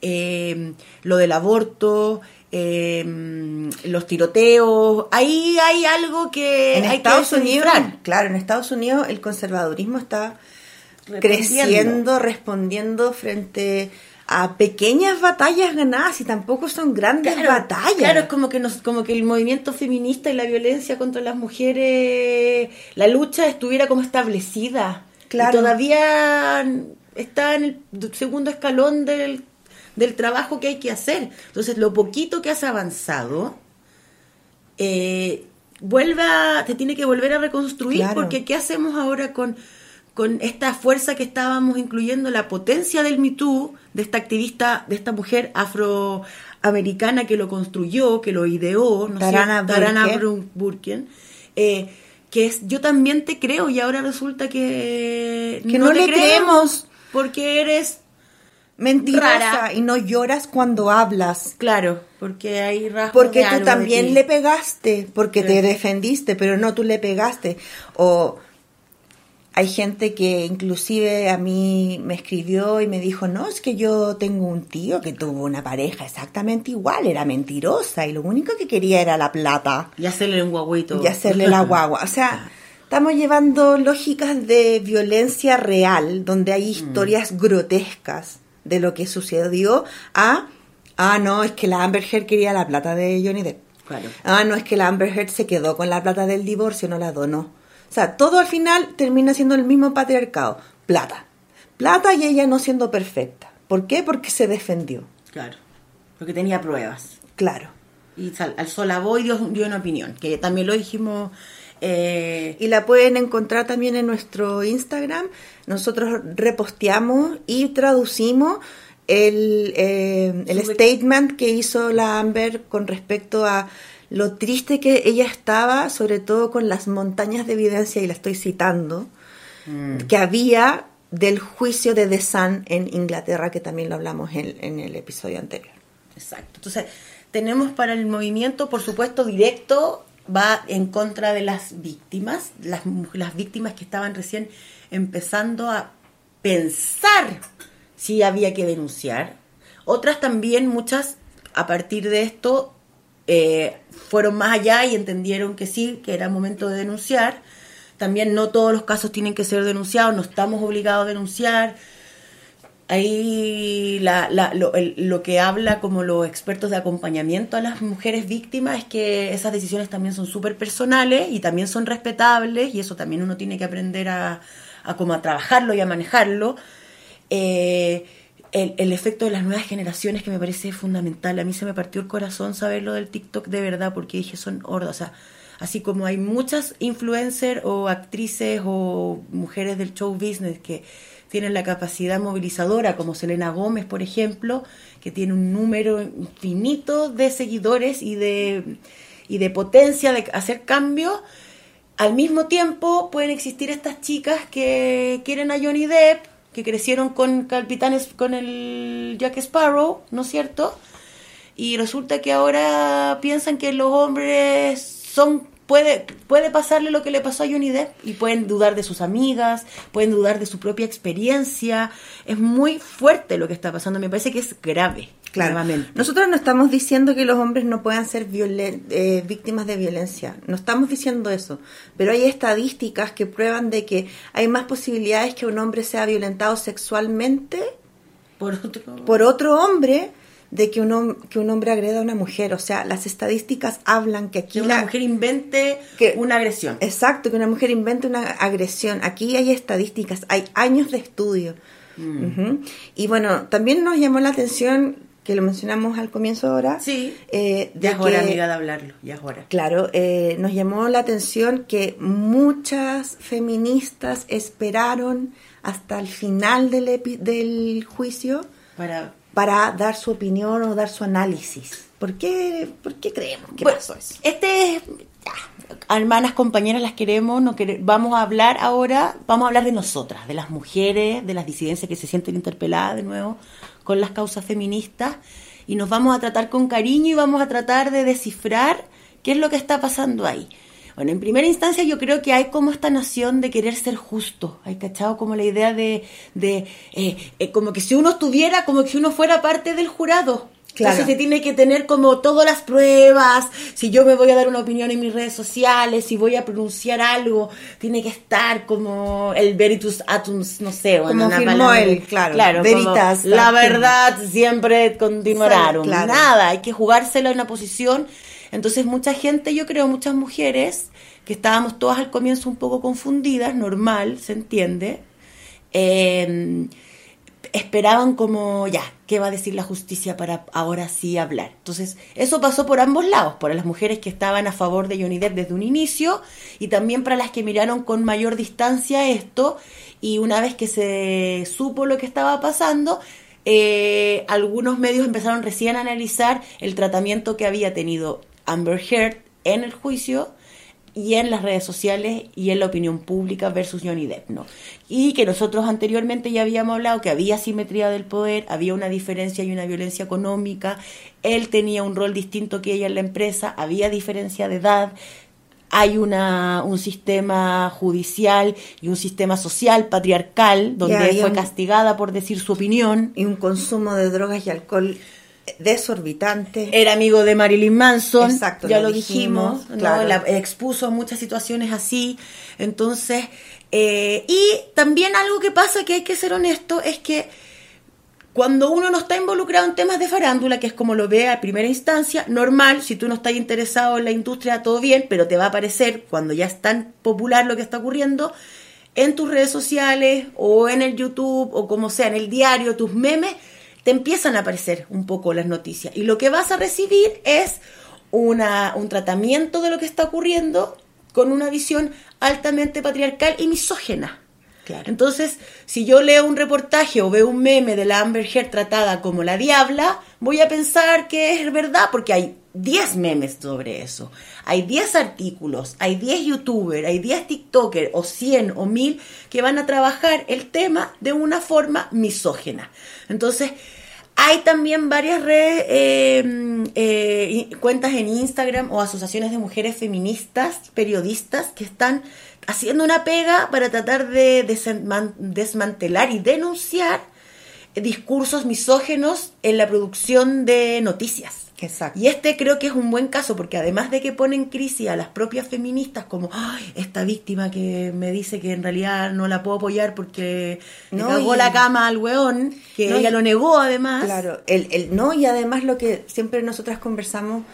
eh, lo del aborto, eh, los tiroteos, ahí hay algo que en hay Estados que Unidos, claro, en Estados Unidos el conservadurismo está creciendo, respondiendo frente a pequeñas batallas ganadas y tampoco son grandes Claro, batallas. Claro, es como que nos, como que el movimiento feminista y la violencia contra las mujeres, la lucha estuviera como establecida. Claro. Y todavía está en el segundo escalón del, del trabajo que hay que hacer. Entonces, lo poquito que has avanzado, eh, vuelve a, te tiene que volver a reconstruir, Claro. porque ¿qué hacemos ahora con, con esta fuerza que estábamos incluyendo, la potencia del Me Too, de esta activista, de esta mujer afroamericana que lo construyó, que lo ideó, ¿no Tarana cierto? Tarana Burken, eh, que es yo también te creo y ahora resulta que, Que no te le creemos. porque eres Mentirosa rara. y no lloras cuando hablas. Claro, porque hay rasgos Porque de tú algo también le pegaste, porque te defendiste, pero no tú le pegaste. O hay gente que inclusive a mí me escribió y me dijo, no, es que yo tengo un tío que tuvo una pareja exactamente igual, era mentirosa y lo único que quería era la plata y hacerle un guaguito y hacerle la (laughs) guagua. O sea, estamos llevando lógicas de violencia real, donde hay historias grotescas de lo que sucedió, a, ah, no, es que la Amber Heard quería la plata de Johnny Depp. Claro. Ah, no, es que la Amber Heard se quedó con la plata del divorcio, no la donó. O sea, todo al final termina siendo el mismo patriarcado. Plata. Plata y ella no siendo perfecta. ¿Por qué? Porque se defendió. Claro, porque tenía pruebas. Claro. Y sal- alzó la voz y dio, dio una opinión, que también lo dijimos. Eh, Y la pueden encontrar también en nuestro Instagram. Nosotros reposteamos y traducimos el, eh, el statement que hizo la Amber con respecto a lo triste que ella estaba, sobre todo con las montañas de evidencia, y la estoy citando, que había del juicio de The Sun en Inglaterra, que también lo hablamos en, en el episodio anterior. Exacto. Entonces, tenemos para el movimiento, por supuesto, directo, va en contra de las víctimas, las, las víctimas que estaban recién empezando a pensar si había que denunciar. Otras también, muchas, a partir de esto, eh, fueron más allá y entendieron que sí, que era momento de denunciar. También no todos los casos tienen que ser denunciados, no estamos obligados a denunciar. Ahí la- la- lo, el- lo que habla como los expertos de acompañamiento a las mujeres víctimas es que esas decisiones también son súper personales y también son respetables y eso también uno tiene que aprender a, a como a trabajarlo y a manejarlo. Eh, el, el efecto de las nuevas generaciones que me parece fundamental. A mí se me partió el corazón saber lo del TikTok de verdad, porque dije, son hordas. O sea, así como hay muchas influencers o actrices o mujeres del show business que tienen la capacidad movilizadora, como Selena Gómez, por ejemplo, que tiene un número infinito de seguidores y de, y de potencia de hacer cambios. Al mismo tiempo pueden existir estas chicas que quieren a Johnny Depp, que crecieron con Capitanes, con el Jack Sparrow, ¿no es cierto? Y resulta que ahora piensan que los hombres son puede puede pasarle lo que le pasó a Johnny Depp y pueden dudar de sus amigas, pueden dudar de su propia experiencia. Es muy fuerte lo que está pasando, me parece que es grave. Claro. nuevamente. Nosotros no estamos diciendo que los hombres no puedan ser eh, víctimas de violencia, no estamos diciendo eso, pero hay estadísticas que prueban de que hay más posibilidades que un hombre sea violentado sexualmente por otro, por otro hombre de que un, que un hombre agreda a una mujer. O sea, las estadísticas hablan que aquí Que una la- mujer invente una agresión. Exacto, que una mujer invente una agresión. Aquí hay estadísticas, hay años de estudio. Mm. Y bueno, también nos llamó la atención, que lo mencionamos al comienzo ahora. Sí. eh, de Ya es hora, que- amiga, de hablarlo, ya es hora. Claro, eh, nos llamó la atención que muchas feministas esperaron hasta el final del, epi- del juicio Para para dar su opinión o dar su análisis. ¿Por qué, por qué creemos que Bueno, pasó eso? Este es- hermanas, compañeras, las queremos, no quere- vamos a hablar ahora, vamos a hablar de nosotras, de las mujeres, de las disidencias que se sienten interpeladas de nuevo con las causas feministas y nos vamos a tratar con cariño y vamos a tratar de descifrar qué es lo que está pasando ahí. Bueno, en primera instancia yo creo que hay como esta nación de querer ser justo, hay cachado como la idea de, de eh, eh, como que si uno estuviera, como que si uno fuera parte del jurado. Claro. Entonces se tiene que tener como todas las pruebas, si yo me voy a dar una opinión en mis redes sociales, si voy a pronunciar algo, tiene que estar como el veritus atums, no sé, bueno, Como una firmó palabra- él, claro, como veritas la verdad siempre continuará, Sí, claro. nada, hay que jugársela en una posición. Entonces mucha gente, yo creo, muchas mujeres, que estábamos todas al comienzo un poco confundidas, normal, se entiende, eh, esperaban como, ya, ¿qué va a decir la justicia para ahora sí hablar? Entonces, eso pasó por ambos lados, por las mujeres que estaban a favor de Johnny Depp desde un inicio y también para las que miraron con mayor distancia esto y una vez que se supo lo que estaba pasando, eh, algunos medios empezaron recién a analizar el tratamiento que había tenido Amber Heard en el juicio y en las redes sociales y en la opinión pública versus Johnny Depp, ¿no? Y que nosotros anteriormente ya habíamos hablado que había simetría del poder, había una diferencia y una violencia económica, él tenía un rol distinto que ella en la empresa, había diferencia de edad, hay una, un sistema judicial y un sistema social patriarcal donde fue un- castigada por decir su opinión. Y un consumo de drogas y alcohol desorbitante. Era amigo de Marilyn Manson, Exacto, ya lo dijimos, claro. La- expuso muchas situaciones así. Entonces, eh, y también algo que pasa que hay que ser honesto es que cuando uno no está involucrado en temas de farándula, que es como lo ve a primera instancia, normal, si tú no estás interesado en la industria, todo bien, pero te va a aparecer cuando ya es tan popular lo que está ocurriendo en tus redes sociales o en el YouTube o como sea, en el diario, tus memes, te empiezan a aparecer un poco las noticias. Y lo que vas a recibir es una, un tratamiento de lo que está ocurriendo con una visión altamente patriarcal y misógena. Entonces, si yo leo un reportaje o veo un meme de la Amber Heard tratada como la diabla, voy a pensar que es verdad, porque hay 10 memes sobre eso. Hay 10 artículos, hay 10 youtubers, hay 10 tiktokers, o 100 o 1000 que van a trabajar el tema de una forma misógena. Entonces, hay también varias redes, eh, eh, cuentas en Instagram o asociaciones de mujeres feministas, periodistas, que están haciendo una pega para tratar de desman- desmantelar y denunciar discursos misógenos en la producción de noticias. Exacto. Y este creo que es un buen caso, porque además de que pone en crisis a las propias feministas, como "Ay, esta víctima que me dice que en realidad no la puedo apoyar porque le No, cagó y- la cama al weón, que No, ella y- lo negó además. Claro, el, el no y además lo que siempre nosotras conversamos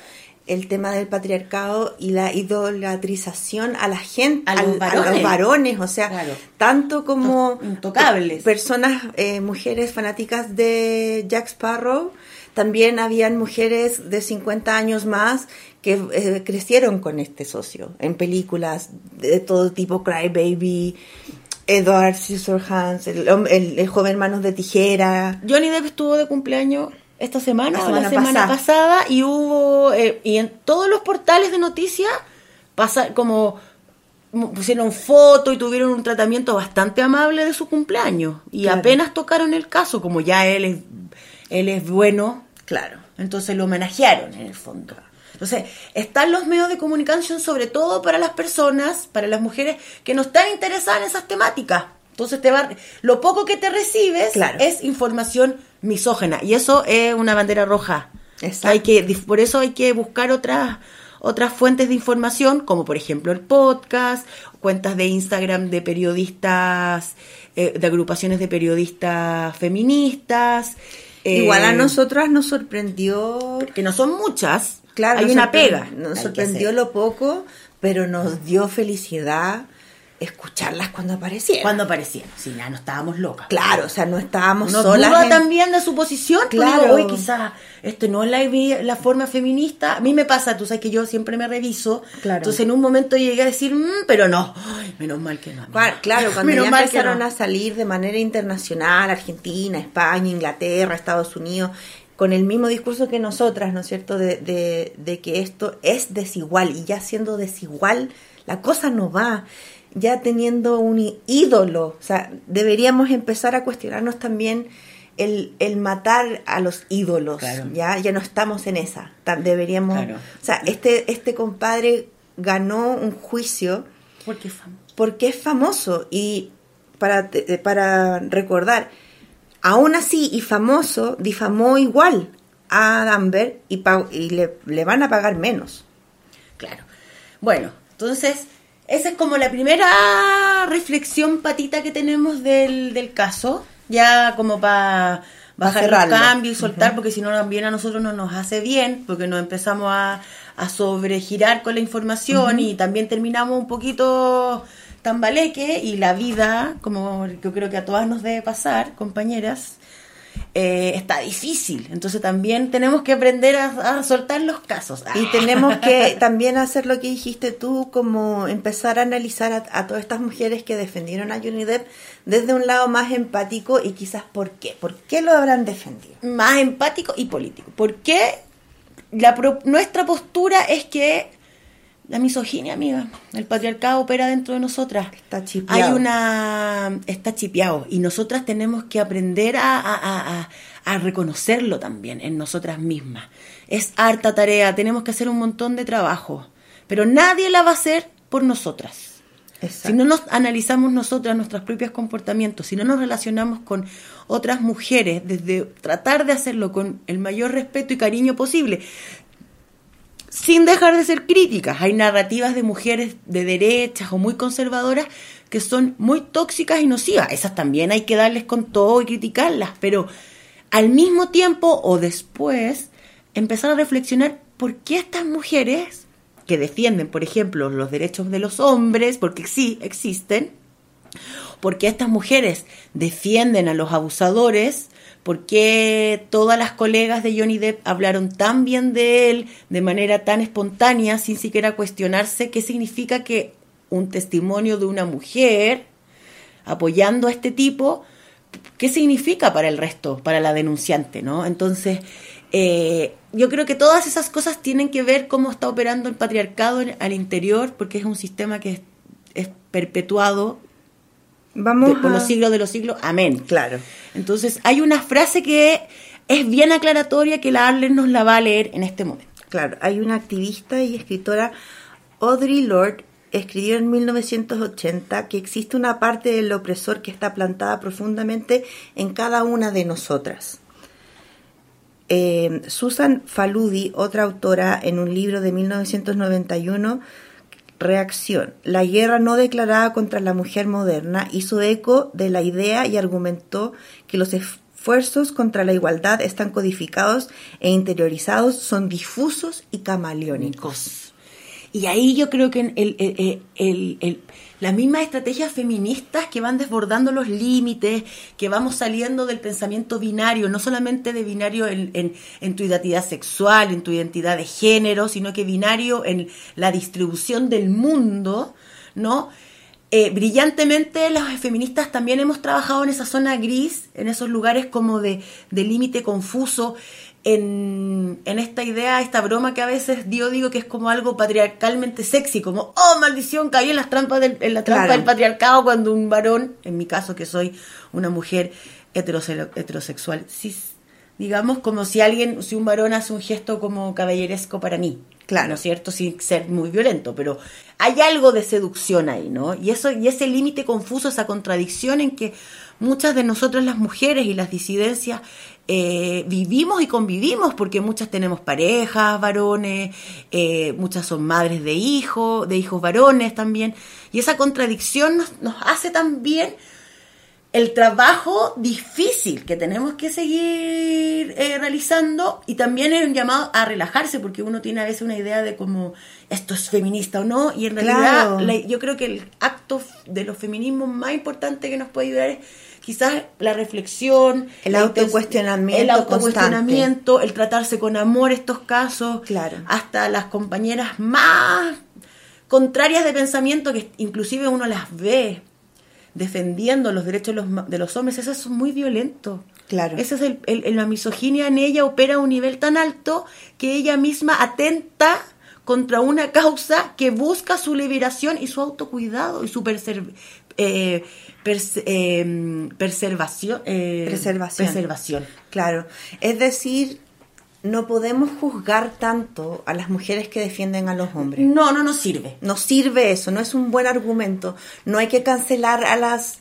el tema del patriarcado y la idolatrización a la gente, A los al- varones. varones, o sea, Claro. tanto como Intocables. personas, eh, mujeres fanáticas de Jack Sparrow, también habían mujeres de 50 años más que eh, crecieron con este socio en películas de todo tipo, Cry Baby, Edward Scissorhands, el, el, el joven Manos de Tijera. Johnny Depp estuvo de cumpleaños esta semana, La o la semana semana pasada. pasada, y hubo, eh, y en todos los portales de noticias, pasa como pusieron foto y tuvieron un tratamiento bastante amable de su cumpleaños. Y Claro. apenas tocaron el caso, como ya él es, él es bueno, Claro. entonces lo homenajearon en el fondo. Entonces, están los medios de comunicación sobre todo para las personas, para las mujeres que no están interesadas en esas temáticas. Entonces, te va, lo poco que te recibes Claro. es información misógena y eso es una bandera roja. Exacto. Hay que, por eso hay que buscar otras otras fuentes de información, como por ejemplo el podcast, cuentas de Instagram de periodistas, eh, de agrupaciones de periodistas feministas. Igual a eh, nosotras nos sorprendió que no son muchas, Claro, hay una pega. Nos sorprendió lo poco, pero nos dio felicidad escucharlas cuando aparecieron. Cuando aparecieron, sí, ya no estábamos locas. Claro, o sea, no estábamos Uno solas. duda en- también de su posición, pues Claro. "Uy, quizás esto no es la, la forma feminista. A mí me pasa, tú sabes que yo siempre me reviso. Claro. Entonces en un momento llegué a decir, "Mm, pero no. Ay, menos mal que no. Claro, claro, (laughs) cuando Menos ya mal empezaron no. a salir de manera internacional, Argentina, España, Inglaterra, Estados Unidos, con el mismo discurso que nosotras, ¿no es cierto?, de, de- de que esto es desigual y ya siendo desigual, la cosa no va. Ya teniendo un ídolo, o sea, deberíamos empezar a cuestionarnos también el, el matar a los ídolos, Claro. ya ya no estamos en esa. Deberíamos, Claro. o sea, este este compadre ganó un juicio Porque fam- porque es famoso y para, te- para recordar, aún así y famoso, difamó igual a Amber y, pa- y le, le van a pagar menos. Claro. Bueno, entonces, esa es como la primera reflexión patita que tenemos del, del caso, ya como para bajar cerrarlo. cambios y soltar, porque si no también a nosotros no nos hace bien, porque nos empezamos a, a sobregirar con la información y también terminamos un poquito tambaleque y la vida, como yo creo que a todas nos debe pasar, compañeras, eh, está difícil. Entonces también tenemos que aprender a, a soltar los casos. Y tenemos que (laughs) también hacer lo que dijiste tú, como empezar a analizar a, a todas estas mujeres que defendieron a Depp desde un lado más empático y quizás por qué. ¿Por qué lo habrán defendido? más empático y político. La pro- nuestra postura es que la misoginia, amiga, el patriarcado opera dentro de nosotras. Está chipeado. Hay una... está chipeado y nosotras tenemos que aprender a, a- a- a- a reconocerlo también en nosotras mismas. Es harta tarea, tenemos que hacer un montón de trabajo, pero nadie la va a hacer por nosotras. Si no nos analizamos nosotras nuestros propios comportamientos, si no nos relacionamos con otras mujeres, desde tratar de hacerlo con el mayor respeto y cariño posible, sin dejar de ser críticas. Hay narrativas de mujeres de derechas o muy conservadoras que son muy tóxicas y nocivas. Esas también hay que darles con todo y criticarlas, pero al mismo tiempo o después empezar a reflexionar por qué estas mujeres que defienden, por ejemplo, los derechos de los hombres, porque sí existen, porque estas mujeres defienden a los abusadores, porque todas las colegas de Johnny Depp hablaron tan bien de él, de manera tan espontánea, sin siquiera cuestionarse qué significa que un testimonio de una mujer apoyando a este tipo, qué significa para el resto, para la denunciante, ¿no? Entonces, eh, yo creo que todas esas cosas tienen que ver cómo está operando el patriarcado al interior, porque es un sistema que es perpetuado Vamos de- por a- los siglos de los siglos. Amén. Claro. Entonces, hay una frase que es bien aclaratoria que la Arlen nos la va a leer en este momento. Claro, hay una activista y escritora, Audre Lorde, escribió en 1980 que existe una parte del opresor que está plantada profundamente en cada una de nosotras. Eh, Susan Faludi, otra autora, en un libro de 1991, Reacción. La guerra no declarada contra la mujer moderna hizo eco de la idea y argumentó que los esfuerzos contra la igualdad están codificados e interiorizados, son difusos y camaleónicos. Y ahí yo creo que las mismas estrategias feministas que van desbordando los límites, que vamos saliendo del pensamiento binario, no solamente de binario en tu identidad sexual, en tu identidad de género, sino que binario en la distribución del mundo, ¿no? Eh, brillantemente las feministas también hemos trabajado en esa zona gris, en esos lugares como de, de límite confuso, en, en esta idea, esta broma que a veces yo digo que es como algo patriarcalmente sexy, como, oh, maldición, caí en las trampas del, en la trampa Claro. del patriarcado cuando un varón, en mi caso que soy una mujer heterose- heterosexual, cis, digamos como si alguien, si un varón hace un gesto como caballeresco para mí. Claro. ¿No es cierto? Sin ser muy violento, pero hay algo de seducción ahí, ¿no? Y eso, y ese límite confuso, esa contradicción en que muchas de nosotras las mujeres y las disidencias eh, vivimos y convivimos, porque muchas tenemos parejas, varones, eh, muchas son madres de hijos, de hijos varones también, y esa contradicción nos, nos hace también el trabajo difícil que tenemos que seguir eh, realizando y también es un llamado a relajarse porque uno tiene a veces una idea de cómo esto es feminista o no y en realidad Claro. la- yo creo que el acto de los feminismos más importante que nos puede ayudar es quizás la reflexión, El autocuestionamiento el autocuestionamiento, el tratarse con amor estos casos, Claro. hasta las compañeras más contrarias de pensamiento que inclusive uno las ve defendiendo los derechos de los, de los hombres, eso es muy violento. Claro. Esa es el, el- la misoginia en ella opera a un nivel tan alto que ella misma atenta contra una causa que busca su liberación y su autocuidado y su eh, pers- eh, preservación, eh, Preservación. preservación. Claro. Es decir, no podemos juzgar tanto a las mujeres que defienden a los hombres. No, no nos sirve. No sirve eso, no es un buen argumento. No hay que cancelar a las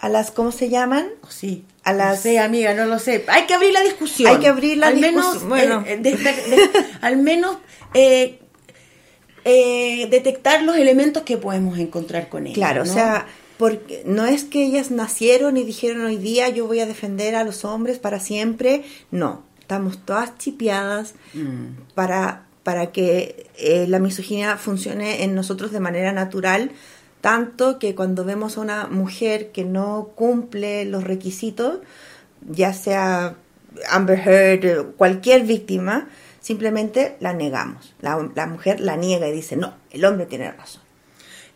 a las ¿cómo se llaman? Sí. A No las sé, amiga, no lo sé. Hay que abrir la discusión. Hay que abrir la al discusión. Menos, Bueno. eh, de- de- de- al menos eh, eh, detectar los elementos que podemos encontrar con ella. Claro, ¿no? o sea, porque no es que ellas nacieron y dijeron hoy día yo voy a defender a los hombres para siempre. No, estamos todas chipeadas Mm. para, para que eh, la misoginia funcione en nosotros de manera natural, tanto que cuando vemos a una mujer que no cumple los requisitos, ya sea Amber Heard, cualquier víctima, simplemente la negamos. La, la mujer la niega y dice, no, el hombre tiene razón.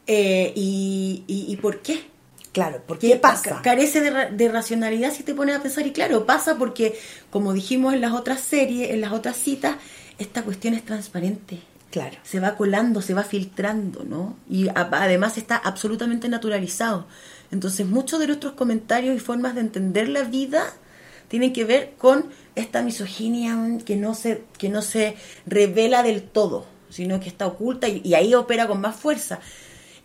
Eh, y, y, y por qué? Claro, ¿por qué pasa? ca- Carece de, ra- de racionalidad si te pones a pensar. Y claro, pasa porque, como dijimos en las otras series, en las otras citas, esta cuestión es transparente. Claro. Se va colando, se va filtrando, ¿no? Y además está absolutamente naturalizado. Entonces, muchos de nuestros comentarios y formas de entender la vida tienen que ver con esta misoginia que no se, que no se revela del todo, sino que está oculta y, y ahí opera con más fuerza.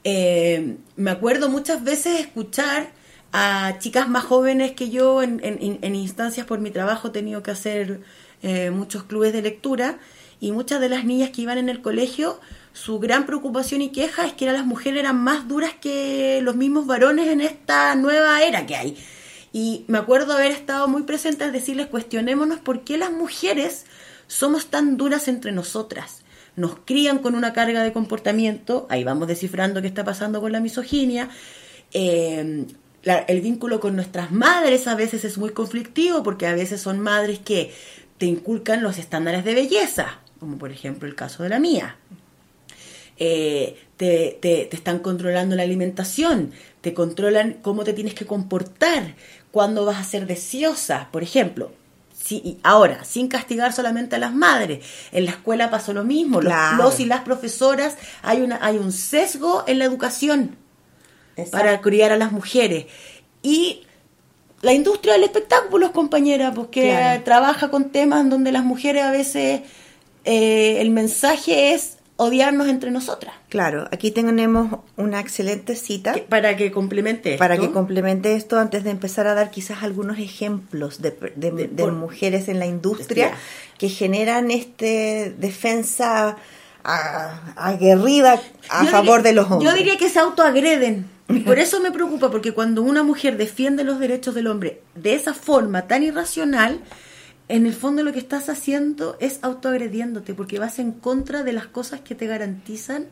Eh, me acuerdo muchas veces escuchar a chicas más jóvenes que yo en, en- en instancias por mi trabajo he tenido que hacer eh, muchos clubes de lectura y muchas de las niñas que iban en el colegio su gran preocupación y queja es que las mujeres eran más duras que los mismos varones en esta nueva era que hay y me acuerdo haber estado muy presente al decirles cuestionémonos por qué las mujeres somos tan duras entre nosotras nos crían con una carga de comportamiento, ahí vamos descifrando qué está pasando con la misoginia, la- el vínculo con nuestras madres a veces es muy conflictivo porque a veces son madres que te inculcan los estándares de belleza, como por ejemplo el caso de la mía. Eh, te, te- te están controlando la alimentación, te controlan cómo te tienes que comportar, cuándo vas a ser deseosa, por ejemplo. Sí, y ahora, sin castigar solamente a las madres, en la escuela pasó lo mismo, los- Claro. los, y las profesoras, hay, una, hay un sesgo en la educación para criar a las mujeres. Y la industria del espectáculo, compañera, porque Claro. trabaja con temas donde las mujeres a veces eh, el mensaje es odiarnos entre nosotras. Claro, aquí tenemos una excelente cita. para que complemente esto. Para que complemente esto, antes de empezar a dar quizás algunos ejemplos de, de- de mujeres en la industria Ya. que generan este defensa aguerrida a favor diría- de los hombres. Yo diría que se autoagreden. Y por (laughs) eso me preocupa, porque cuando una mujer defiende los derechos del hombre de esa forma tan irracional, en el fondo lo que estás haciendo es autoagrediéndote, porque vas en contra de las cosas que te garantizan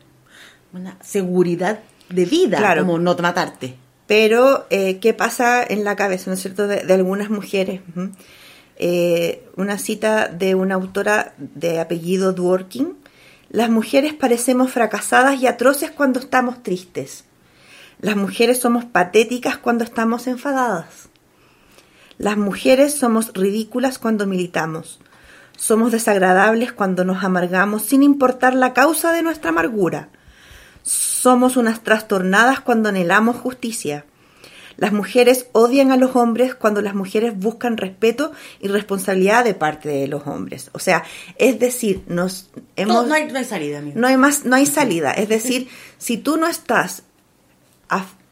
una seguridad de vida, Claro. como no matarte. Pero, eh, ¿qué pasa en la cabeza, ¿no es cierto?, de, de algunas mujeres. Eh, una cita de una autora de apellido Dworkin. Las mujeres parecemos fracasadas y atroces cuando estamos tristes. Las mujeres somos patéticas cuando estamos enfadadas. Las mujeres somos ridículas cuando militamos. Somos desagradables cuando nos amargamos sin importar la causa de nuestra amargura. Somos unas trastornadas cuando anhelamos justicia. Las mujeres odian a los hombres cuando las mujeres buscan respeto y responsabilidad de parte de los hombres. O sea, es decir, nos hemos No, no hay, no hay salida, amigo. no hay más, no hay salida. Es decir, (laughs) si tú no estás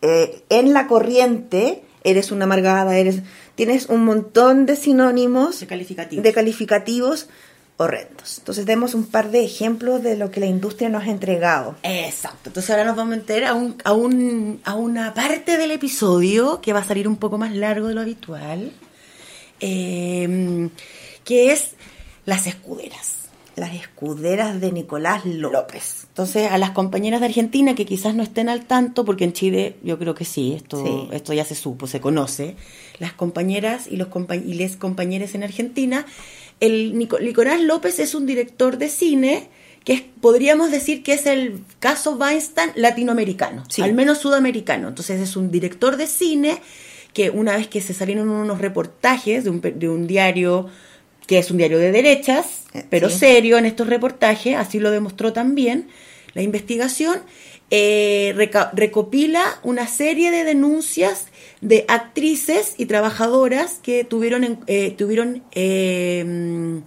eh, en la corriente, eres una amargada, eres, tienes un montón de sinónimos, De calificativos. de calificativos horrendos. Entonces demos un par de ejemplos de lo que la industria nos ha entregado. Exacto. Entonces ahora nos vamos a meter a, un, a, un, a una parte del episodio que va a salir un poco más largo de lo habitual, eh, que es las escuderas. Las escuderas de Nicolás López. Entonces, a las compañeras de Argentina que quizás no estén al tanto, porque en Chile yo creo que sí, esto, Sí. esto ya se supo, se conoce, las compañeras y los compa- y les compañeros en Argentina, el Nico- Nicolás López es un director de cine que es- podríamos decir que es el caso Weinstein latinoamericano, al menos sudamericano. Entonces es un director de cine que una vez que se salieron unos reportajes de un, de un diario que es un diario de derechas, pero sí. serio en estos reportajes, así lo demostró también la investigación, eh, recopila una serie de denuncias de actrices y trabajadoras que tuvieron, eh, tuvieron eh,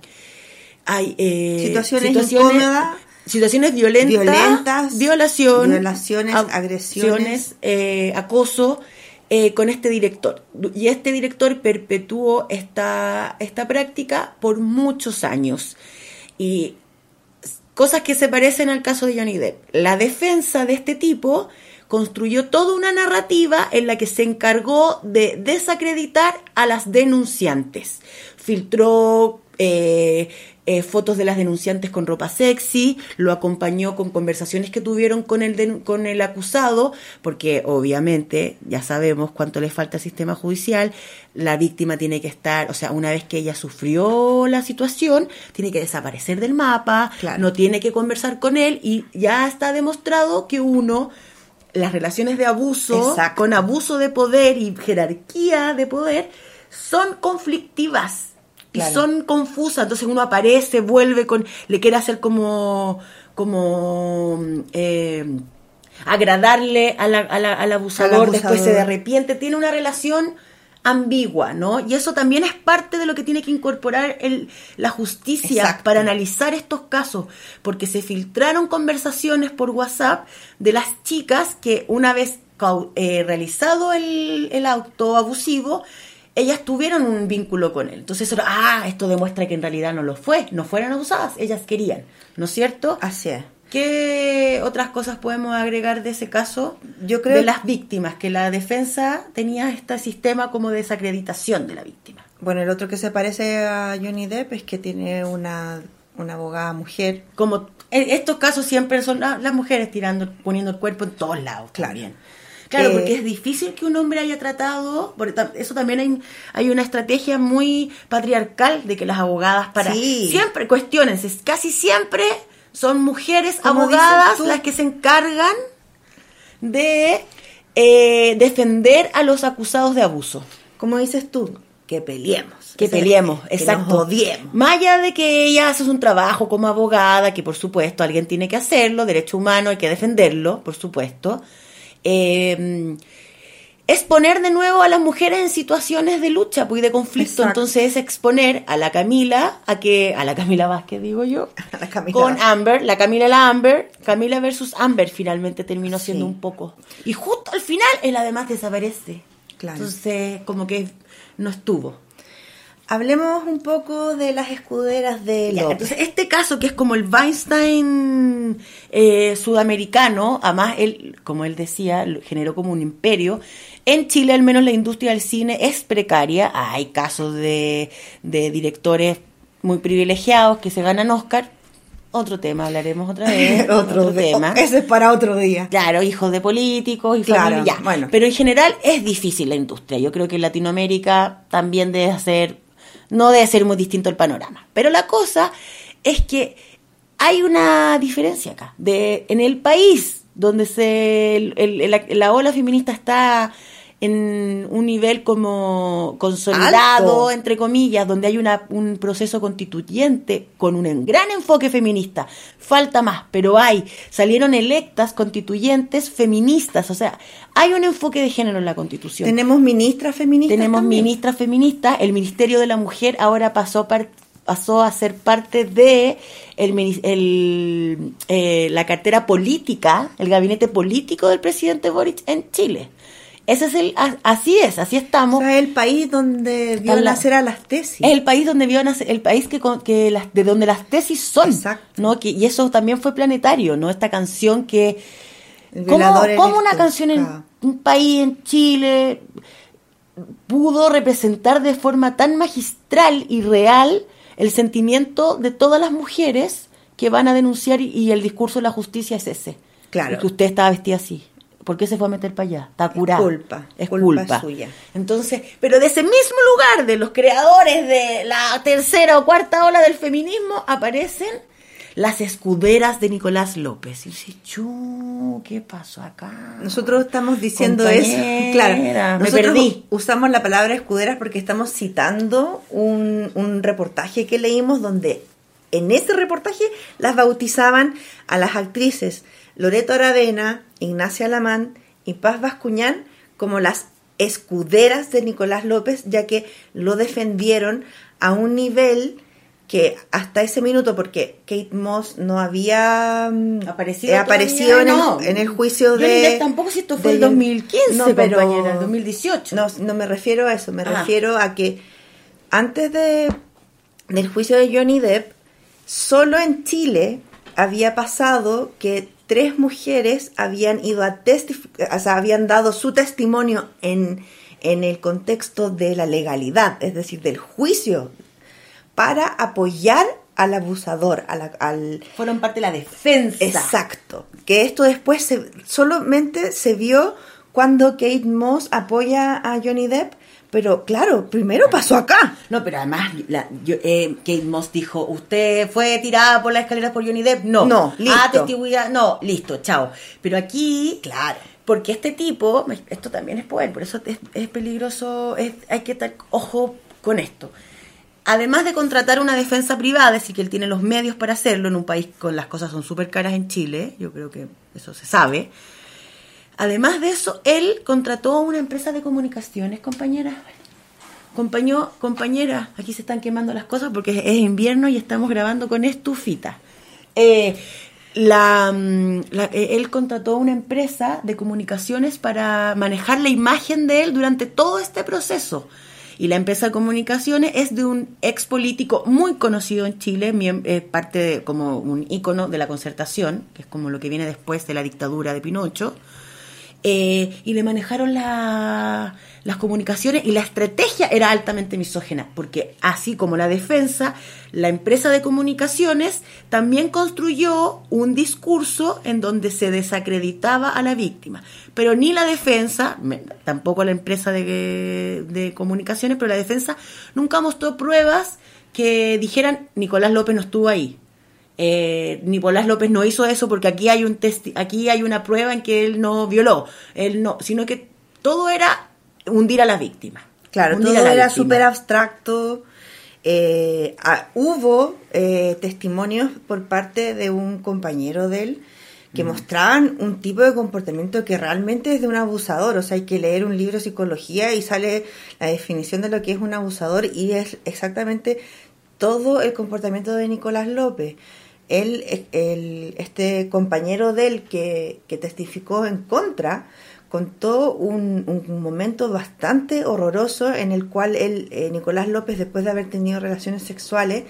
ay, eh, Situaciones incómodas, situaciones violentas, violentas, violación, violaciones, ag- agresiones. eh, acoso eh, con este director. Y este director perpetuó esta, esta práctica por muchos años. Y cosas que se parecen al caso de Johnny Depp. La defensa de este tipo construyó toda una narrativa en la que se encargó de desacreditar a las denunciantes. Filtró eh, eh, fotos de las denunciantes con ropa sexy, lo acompañó con conversaciones que tuvieron con el, con el acusado, porque obviamente ya sabemos cuánto le falta al sistema judicial, la víctima tiene que estar, o sea, una vez que ella sufrió la situación, tiene que desaparecer del mapa, no tiene que conversar con él y ya está demostrado que uno las relaciones de abuso, Exacto. con abuso de poder y jerarquía de poder, son conflictivas Claro. y son confusas. Entonces uno aparece, vuelve con, le quiere hacer como, como eh, agradarle a la- a la- al abusador, Al abusador. después se arrepiente, tiene una relación ambigua, ¿no? Y eso también es parte de lo que tiene que incorporar el, la justicia Exacto. para analizar estos casos, porque se filtraron conversaciones por WhatsApp de las chicas que una vez eh, realizado el, el auto abusivo, ellas tuvieron un vínculo con él. Entonces, ah, esto demuestra que en realidad no lo fue, no fueron abusadas, ellas querían, ¿no es cierto? Así es. ¿Qué otras cosas podemos agregar de ese caso? Yo creo- De las víctimas, que la defensa tenía este sistema como de desacreditación de la víctima. Bueno, el otro que se parece a Johnny Depp es que tiene una, una abogada mujer. Como en estos casos siempre son la- las mujeres tirando, poniendo el cuerpo en todos lados. Claro. Claro, Eh, porque es difícil que un hombre haya tratado, eso también hay, hay una estrategia muy patriarcal de que las abogadas para Sí. siempre cuestionense, casi siempre son mujeres abogadas las que se encargan de eh, defender a los acusados de abuso. Como dices tú, que peleemos. Que O sea, peleemos, que nos exacto. odiemos. Más allá de que ella hace un trabajo como abogada, que por supuesto alguien tiene que hacerlo, derecho humano hay que defenderlo, por supuesto. Eh, es poner de nuevo a las mujeres en situaciones de lucha pues, y de conflicto. Exacto. Entonces es exponer a la Camila, a que, a la Camila Vázquez digo yo, (laughs) con Amber, la Camila la Amber, Camila versus Amber finalmente terminó siendo Sí. un poco. Y justo al final él además desaparece. Claro. Entonces como que no estuvo. Hablemos un poco de las escuderas de Ya, entonces, este caso, que es como el Weinstein eh, sudamericano, además, él, como él decía, generó como un imperio. En Chile, al menos, la industria del cine es precaria. Hay casos de, de directores muy privilegiados que se ganan Oscar. Otro tema, hablaremos otra vez. (laughs) Otro tema. Ese es para otro día. Claro, hijos de políticos y Claro, familia, ya. bueno. Pero en general es difícil la industria. Yo creo que en Latinoamérica también debe ser, no debe ser muy distinto el panorama. Pero la cosa es que hay una diferencia acá. De, en el país donde se, la ola feminista está en un nivel como consolidado, Alto. entre comillas, donde hay una, un proceso constituyente con un gran enfoque feminista. Falta más, pero hay. Salieron electas constituyentes feministas, o sea, hay un enfoque de género en la constitución. Tenemos ministras feministas. Tenemos también. ministras feministas, el Ministerio de la Mujer ahora pasó par- pasó a ser parte de el, el, eh, la cartera política, el gabinete político del presidente Boric en Chile. Ese es el, así es, así estamos. O sea, el país donde vio nacer a las tesis. Es el país donde vio nacer- el país que, que las, de donde las tesis son, ¿no? Que, y eso también fue planetario, ¿no? Esta canción que ¿Cómo, una canción en un país en Chile pudo representar de forma tan magistral y real el sentimiento de todas las mujeres que van a denunciar y, y el discurso de la justicia es ese? Claro. Y que usted estaba vestida así. ¿Por qué se fue a meter para allá? Está curada. culpa, Es culpa culpa. suya. Entonces, pero de ese mismo lugar, de los creadores de la tercera o cuarta ola del feminismo, aparecen las escuderas de Nicolás López. Y dice, "Chu, ¿qué pasó acá? Nosotros estamos diciendo Compañera, eso. Claro, me nosotros perdí. usamos la palabra escuderas porque estamos citando un, un reportaje que leímos donde en ese reportaje las bautizaban a las actrices Loreto Aravena, Ignacia Lamán y Paz Bascuñán como las escuderas de Nicolás López, ya que lo defendieron a un nivel que hasta ese minuto, porque Kate Moss no había mm, Aparecido eh, aparecido en, no. el, en el juicio de... Tampoco, si esto fue el John- 2015, compañera, el 2018. No, no me refiero a eso, me Ah. refiero a que antes de, del juicio de Johnny Depp, solo en Chile había pasado que tres mujeres habían ido a testificar, o sea, habían dado su testimonio en, en el contexto de la legalidad, es decir, del juicio, para apoyar al abusador, a la- al... Fueron parte de la defensa. Exacto. Que esto después se, solamente se vio cuando Kate Moss apoya a Johnny Depp, pero claro, primero pasó acá. No, pero además, la, yo, eh, Kate Moss dijo, ¿usted fue tirada por las escaleras por Johnny Depp? No. No, listo. Ah, no, listo, chao. Pero aquí, claro, porque este tipo, esto también es poder, por eso es, es peligroso, es- hay que estar ojo con esto. Además de contratar una defensa privada, es decir, que él tiene los medios para hacerlo en un país con las cosas son súper caras en Chile, yo creo que eso se sabe. Además de eso, él contrató una empresa de comunicaciones, compañera. Compaño, compañera, aquí se están quemando las cosas porque es, invierno y estamos grabando con estufita. Eh, mm, eh, él contrató una empresa de comunicaciones para manejar la imagen de él durante todo este proceso. Y la empresa de comunicaciones es de un ex político muy conocido en Chile, eh, parte de, como un ícono de la concertación, que es como lo que viene después de la dictadura de Pinocho. Eh, y le manejaron la- las comunicaciones y la estrategia era altamente misógena, porque así como la defensa, la empresa de comunicaciones también construyó un discurso en donde se desacreditaba a la víctima, pero ni la defensa, tampoco la empresa de, de comunicaciones, pero la defensa nunca mostró pruebas que dijeran Nicolás López no estuvo ahí eh, Nicolás López no hizo eso porque aquí hay un testi aquí hay una prueba en que él no violó, él no, sino que todo era hundir a la víctima. Claro, todo era súper abstracto. Eh, ah, hubo eh, testimonios por parte de un compañero de él que Mm. mostraban un tipo de comportamiento que realmente es de un abusador. O sea, hay que leer un libro de psicología y sale la definición de lo que es un abusador y es exactamente todo el comportamiento de Nicolás López. Él, este compañero de él que, que testificó en contra, contó un, un momento bastante horroroso en el cual él, eh, Nicolás López, después de haber tenido relaciones sexuales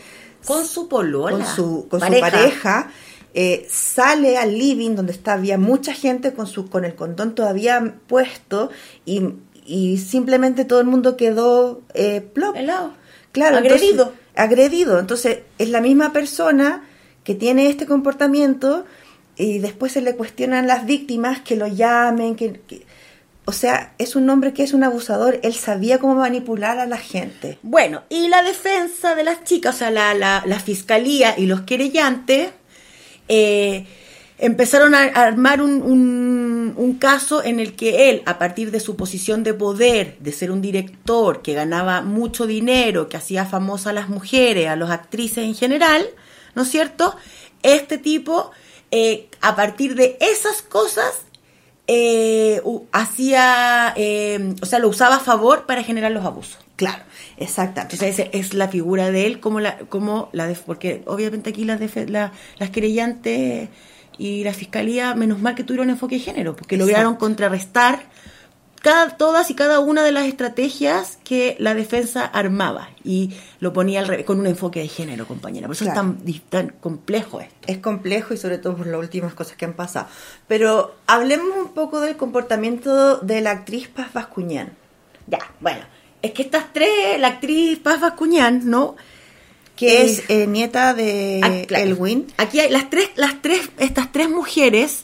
Con su polola. con su, con su pareja. pareja, eh, sale al living donde está, había mucha gente con, su, con el condón todavía puesto y, y simplemente todo el mundo quedó eh, plop. Claro, Agredido. entonces- agredido. Entonces es la misma persona que tiene este comportamiento y después se le cuestionan las víctimas que lo llamen, que, o sea, es un hombre que es un abusador, él sabía cómo manipular a la gente. Bueno, y la defensa de las chicas, o sea, la, la, la fiscalía y los querellantes, eh, empezaron a armar un, un- un caso en el que él, a partir de su posición de poder, de ser un director que ganaba mucho dinero, que hacía famosa a las mujeres, a las actrices en general, ¿no es cierto? Este tipo, eh, a partir de esas cosas, eh, hacía, eh, o sea, lo usaba a favor para generar los abusos. Claro, exactamente. Entonces esa es la figura de él como la, como la def- porque obviamente aquí las defe- la- las querellantes y la fiscalía, menos mal que tuvieron enfoque de género, porque Exacto. lograron contrarrestar cada, todas y cada una de las estrategias que la defensa armaba y lo ponía al revés, con un enfoque de género, compañera. Por eso Claro. es tan, complejo esto. Es complejo y sobre todo por las últimas cosas que han pasado. Pero hablemos un poco del comportamiento de la actriz Paz Bascuñán. Ya, bueno, es que estas tres, la actriz Paz Bascuñán, ¿no? Que es eh, nieta de Ah, claro. Elwin. Aquí hay las tres, las tres, estas tres mujeres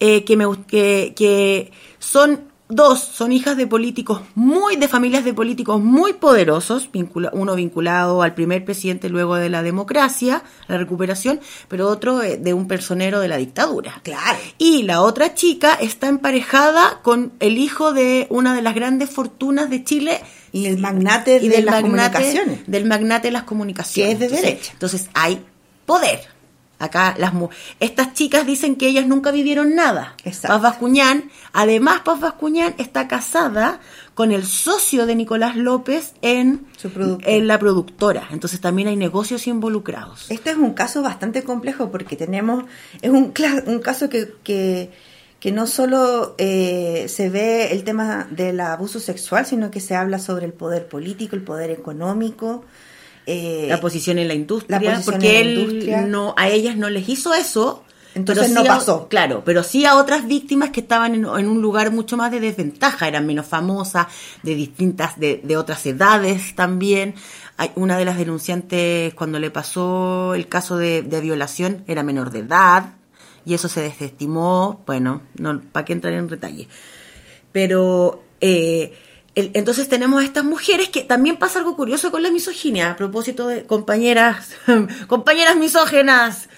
eh, que, me, que, que son dos, son hijas de políticos muy, de familias de políticos muy poderosos, vincula- uno vinculado al primer presidente luego de la democracia, la recuperación, pero otro eh, de un personero de la dictadura. Claro. Y la otra chica está emparejada con el hijo de una de las grandes fortunas de Chile. Y el magnate de las comunicaciones. Del magnate de las comunicaciones. Que es de Entonces- derecha. Entonces hay poder. Acá las mu- estas chicas dicen que ellas nunca vivieron nada. Paz Bascuñán, además Paz Bascuñán está casada con el socio de Nicolás López en, en la productora. Entonces también hay negocios involucrados. Este es un caso bastante complejo porque tenemos, es un, un caso que, que, que no solo eh, se ve el tema del abuso sexual, sino que se habla sobre el poder político, el poder económico. Eh, la posición en la industria, la porque él no a ellas no les hizo eso. Entonces no a- pasó. claro, pero sí a otras víctimas que estaban en, en un lugar mucho más de desventaja, eran menos famosas, de distintas, de, de otras edades también. Hay una de las denunciantes, cuando le pasó el caso de, de violación, era menor de edad, y eso se desestimó. Bueno, no, ¿para qué entrar en detalle? Pero eh, el- entonces tenemos a estas mujeres que también pasa algo curioso con la misoginia, a propósito de compañeras, (laughs) compañeras misógenas.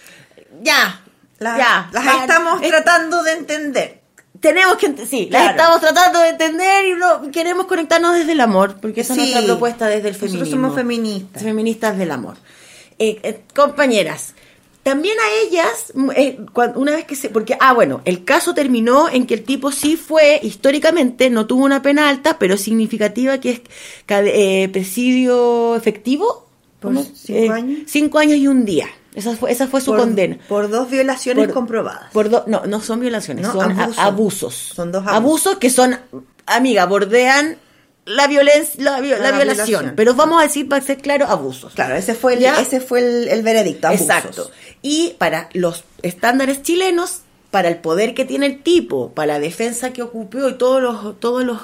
Ya, La- ya. las ya, estamos tratando de entender. Tenemos que, sí, las estamos tratando de entender y no, queremos conectarnos desde el amor, porque esa Sí. es nuestra propuesta desde el Nosotros feminismo. somos feministas. Feministas del amor. Eh, eh, compañeras, también a ellas, mm, eh, cuan- una vez que se... Porque, ah, bueno, el caso terminó en que el tipo sí fue, históricamente, no tuvo una pena alta, pero significativa, que es eh, presidio efectivo. Por ¿Cómo? cinco Eh, años. Cinco años y un día. Esa fue, esa fue su Por- condena. Por dos violaciones Por- comprobadas. Por do- no, no son violaciones, No, son abusos. abusos. Son dos abusos. abusos. que son, amiga, bordean la violencia, la, vi- la La violación. violación. Pero vamos a decir, para ser claro, abusos. Claro, ese fue el, ¿Ya? ese fue el, el veredicto. abusos. Exacto. Y para los estándares chilenos, para el poder que tiene el tipo, para la defensa que ocupó y todos los, todos los,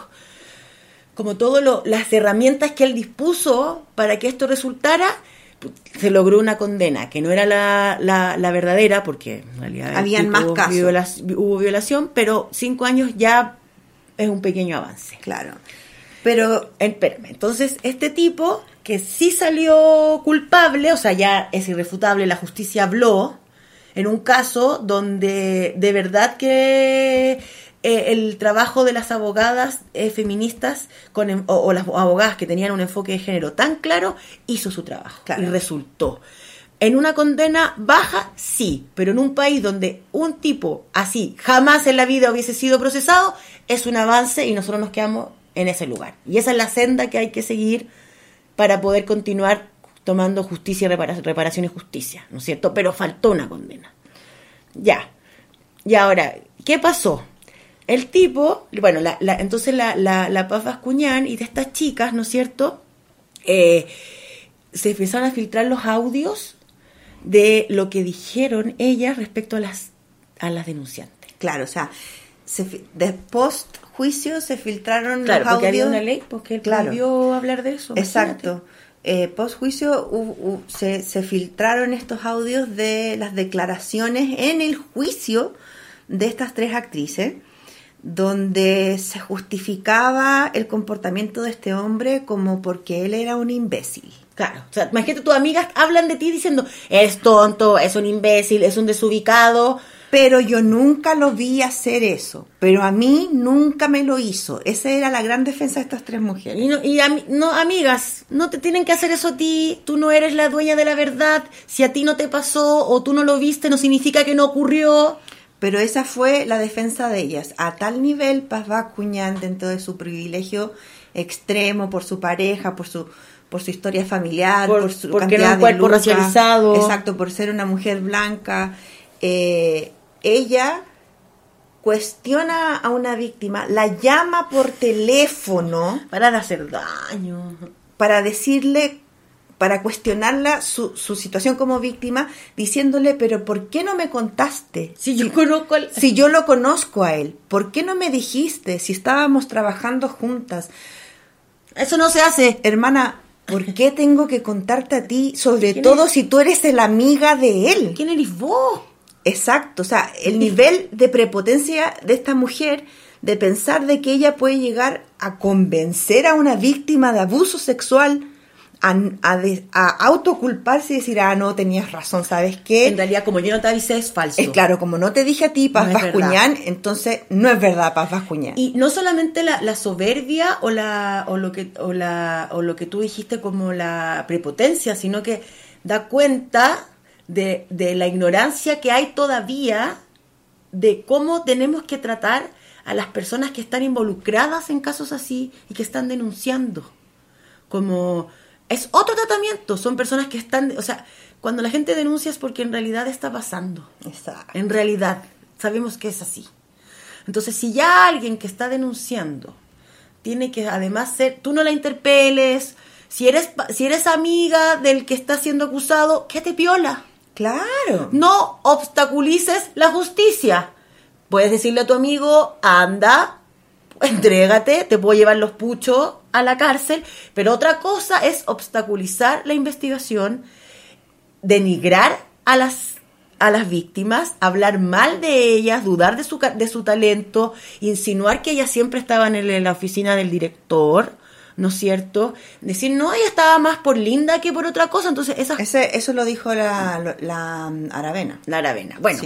como todas las herramientas que él dispuso para que esto resultara, se logró una condena que no era la, la, la verdadera, porque en realidad Habían más casos. hubo violación, pero cinco años ya es un pequeño avance. Claro. Pero, espérame, entonces este tipo que sí salió culpable, o sea, ya es irrefutable, la justicia habló en un caso donde de verdad que eh, el trabajo de las abogadas eh, feministas con, em- o, o las abogadas que tenían un enfoque de género tan claro hizo su trabajo Claro. y resultó. En una condena baja, sí, pero en un país donde un tipo así jamás en la vida hubiese sido procesado, es un avance y nosotros nos quedamos en ese lugar. Y esa es la senda que hay que seguir para poder continuar tomando justicia, repara- reparación y justicia, ¿no es cierto? Pero faltó una condena. Ya. Y ahora, ¿qué pasó? el tipo, bueno, la, la- entonces la, la, la Paz Bascuñán y de estas chicas, ¿no es cierto? Eh, se empezaron a filtrar los audios de lo que dijeron ellas respecto a las, a las denunciantes. Claro, o sea, se, de post juicio se filtraron Claro, los porque había audios. una ley porque él Claro. prohibió hablar de eso. Exacto. Eh, post juicio se, se filtraron estos audios de las declaraciones en el juicio de estas tres actrices, donde se justificaba el comportamiento de este hombre como porque él era un imbécil. Claro, o sea, imagínate, tus amigas hablan de ti diciendo, es tonto, es un imbécil, es un desubicado. Pero yo nunca lo vi hacer eso. Pero a mí nunca me lo hizo. Esa era la gran defensa de estas tres mujeres. Y, no, y no, amigas, no te tienen que hacer eso a ti. Tú no eres la dueña de la verdad. Si a ti no te pasó o tú no lo viste, no significa que no ocurrió. Pero esa fue la defensa de ellas. A tal nivel, Paz Bascuñán, dentro de su privilegio extremo por su pareja, por su por su historia familiar, Por- por, su porque cantidad era un de cuerpo racializado. exacto, por ser una mujer blanca, eh, ella cuestiona a una víctima, la llama por teléfono para hacer daño, para decirle, para cuestionarla su, su situación como víctima, diciéndole, pero ¿por qué no me contaste? Si yo conozco al... Si yo lo conozco a él, ¿por qué no me dijiste si estábamos trabajando juntas? Eso no se hace. Hermana, ¿por qué tengo que contarte a ti? (laughs) Sobre ¿Quién todo eres? si tú eres la amiga de él. ¿Quién eres vos? Exacto, o sea, el nivel de prepotencia de esta mujer de pensar de que ella puede llegar a convencer a una víctima de abuso sexual a, a, de- a autoculparse y decir, ah, no, tenías razón, ¿sabes qué? En realidad, como yo no te avisé, es falso. Es claro, como no te dije a ti, Paz No Bascuñán, entonces no es verdad, Paz Bascuñán. Y no solamente la, la soberbia o la o lo que o la o lo que tú dijiste como la prepotencia, sino que da cuenta de, de la ignorancia que hay todavía de cómo tenemos que tratar a las personas que están involucradas en casos así y que están denunciando. Como es otro tratamiento, son personas que están, o sea, cuando la gente denuncia es porque en realidad está pasando. Exacto. En realidad, sabemos que es así. Entonces, si ya alguien que está denunciando tiene que además ser, tú no la interpeles, si eres, si eres amiga del que está siendo acusado, ¿qué te piola? Claro. No obstaculices la justicia. Puedes decirle a tu amigo, anda, entrégate, te puedo llevar los puchos a la cárcel, pero otra cosa es obstaculizar la investigación, denigrar a las a las víctimas, hablar mal de ellas, dudar de su, de su talento, insinuar que ellas siempre estaban en la oficina del director, ¿no es cierto? Decir, no, ella estaba más por linda que por otra cosa, entonces esas... Ese, eso lo dijo la, la, mm, Aravena. La Aravena. Bueno,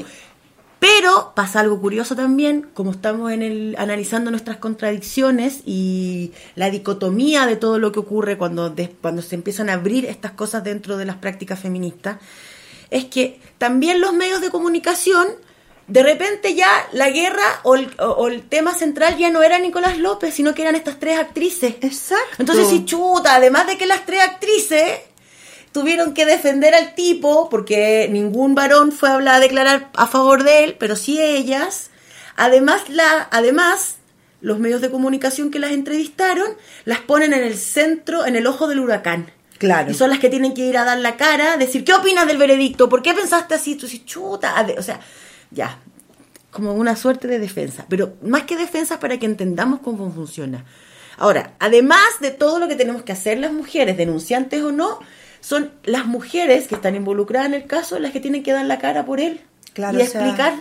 pero pasa algo curioso también, como estamos en el, analizando nuestras contradicciones y la dicotomía de todo lo que ocurre cuando, de- cuando se empiezan a abrir estas cosas dentro de las prácticas feministas, es que también los medios de comunicación, de repente ya la guerra o el, o- o el tema central ya no era Nicolás López, sino que eran estas tres actrices. Exacto. Entonces, si chuta, además de que las tres actrices tuvieron que defender al tipo porque ningún varón fue a hablar a declarar a favor de él, pero sí ellas. Además, la, además, los medios de comunicación que las entrevistaron las ponen en el centro, en el ojo del huracán. Claro. Y son las que tienen que ir a dar la cara, decir, ¿qué opinas del veredicto? ¿Por qué pensaste así? Tú dices, chuta, o sea, ya, como una suerte de defensa. Pero más que defensa para que entendamos cómo funciona. Ahora, además de todo lo que tenemos que hacer las mujeres, denunciantes o no, son las mujeres que están involucradas en el caso las que tienen que dar la cara por él. Claro, y o sea, explicar.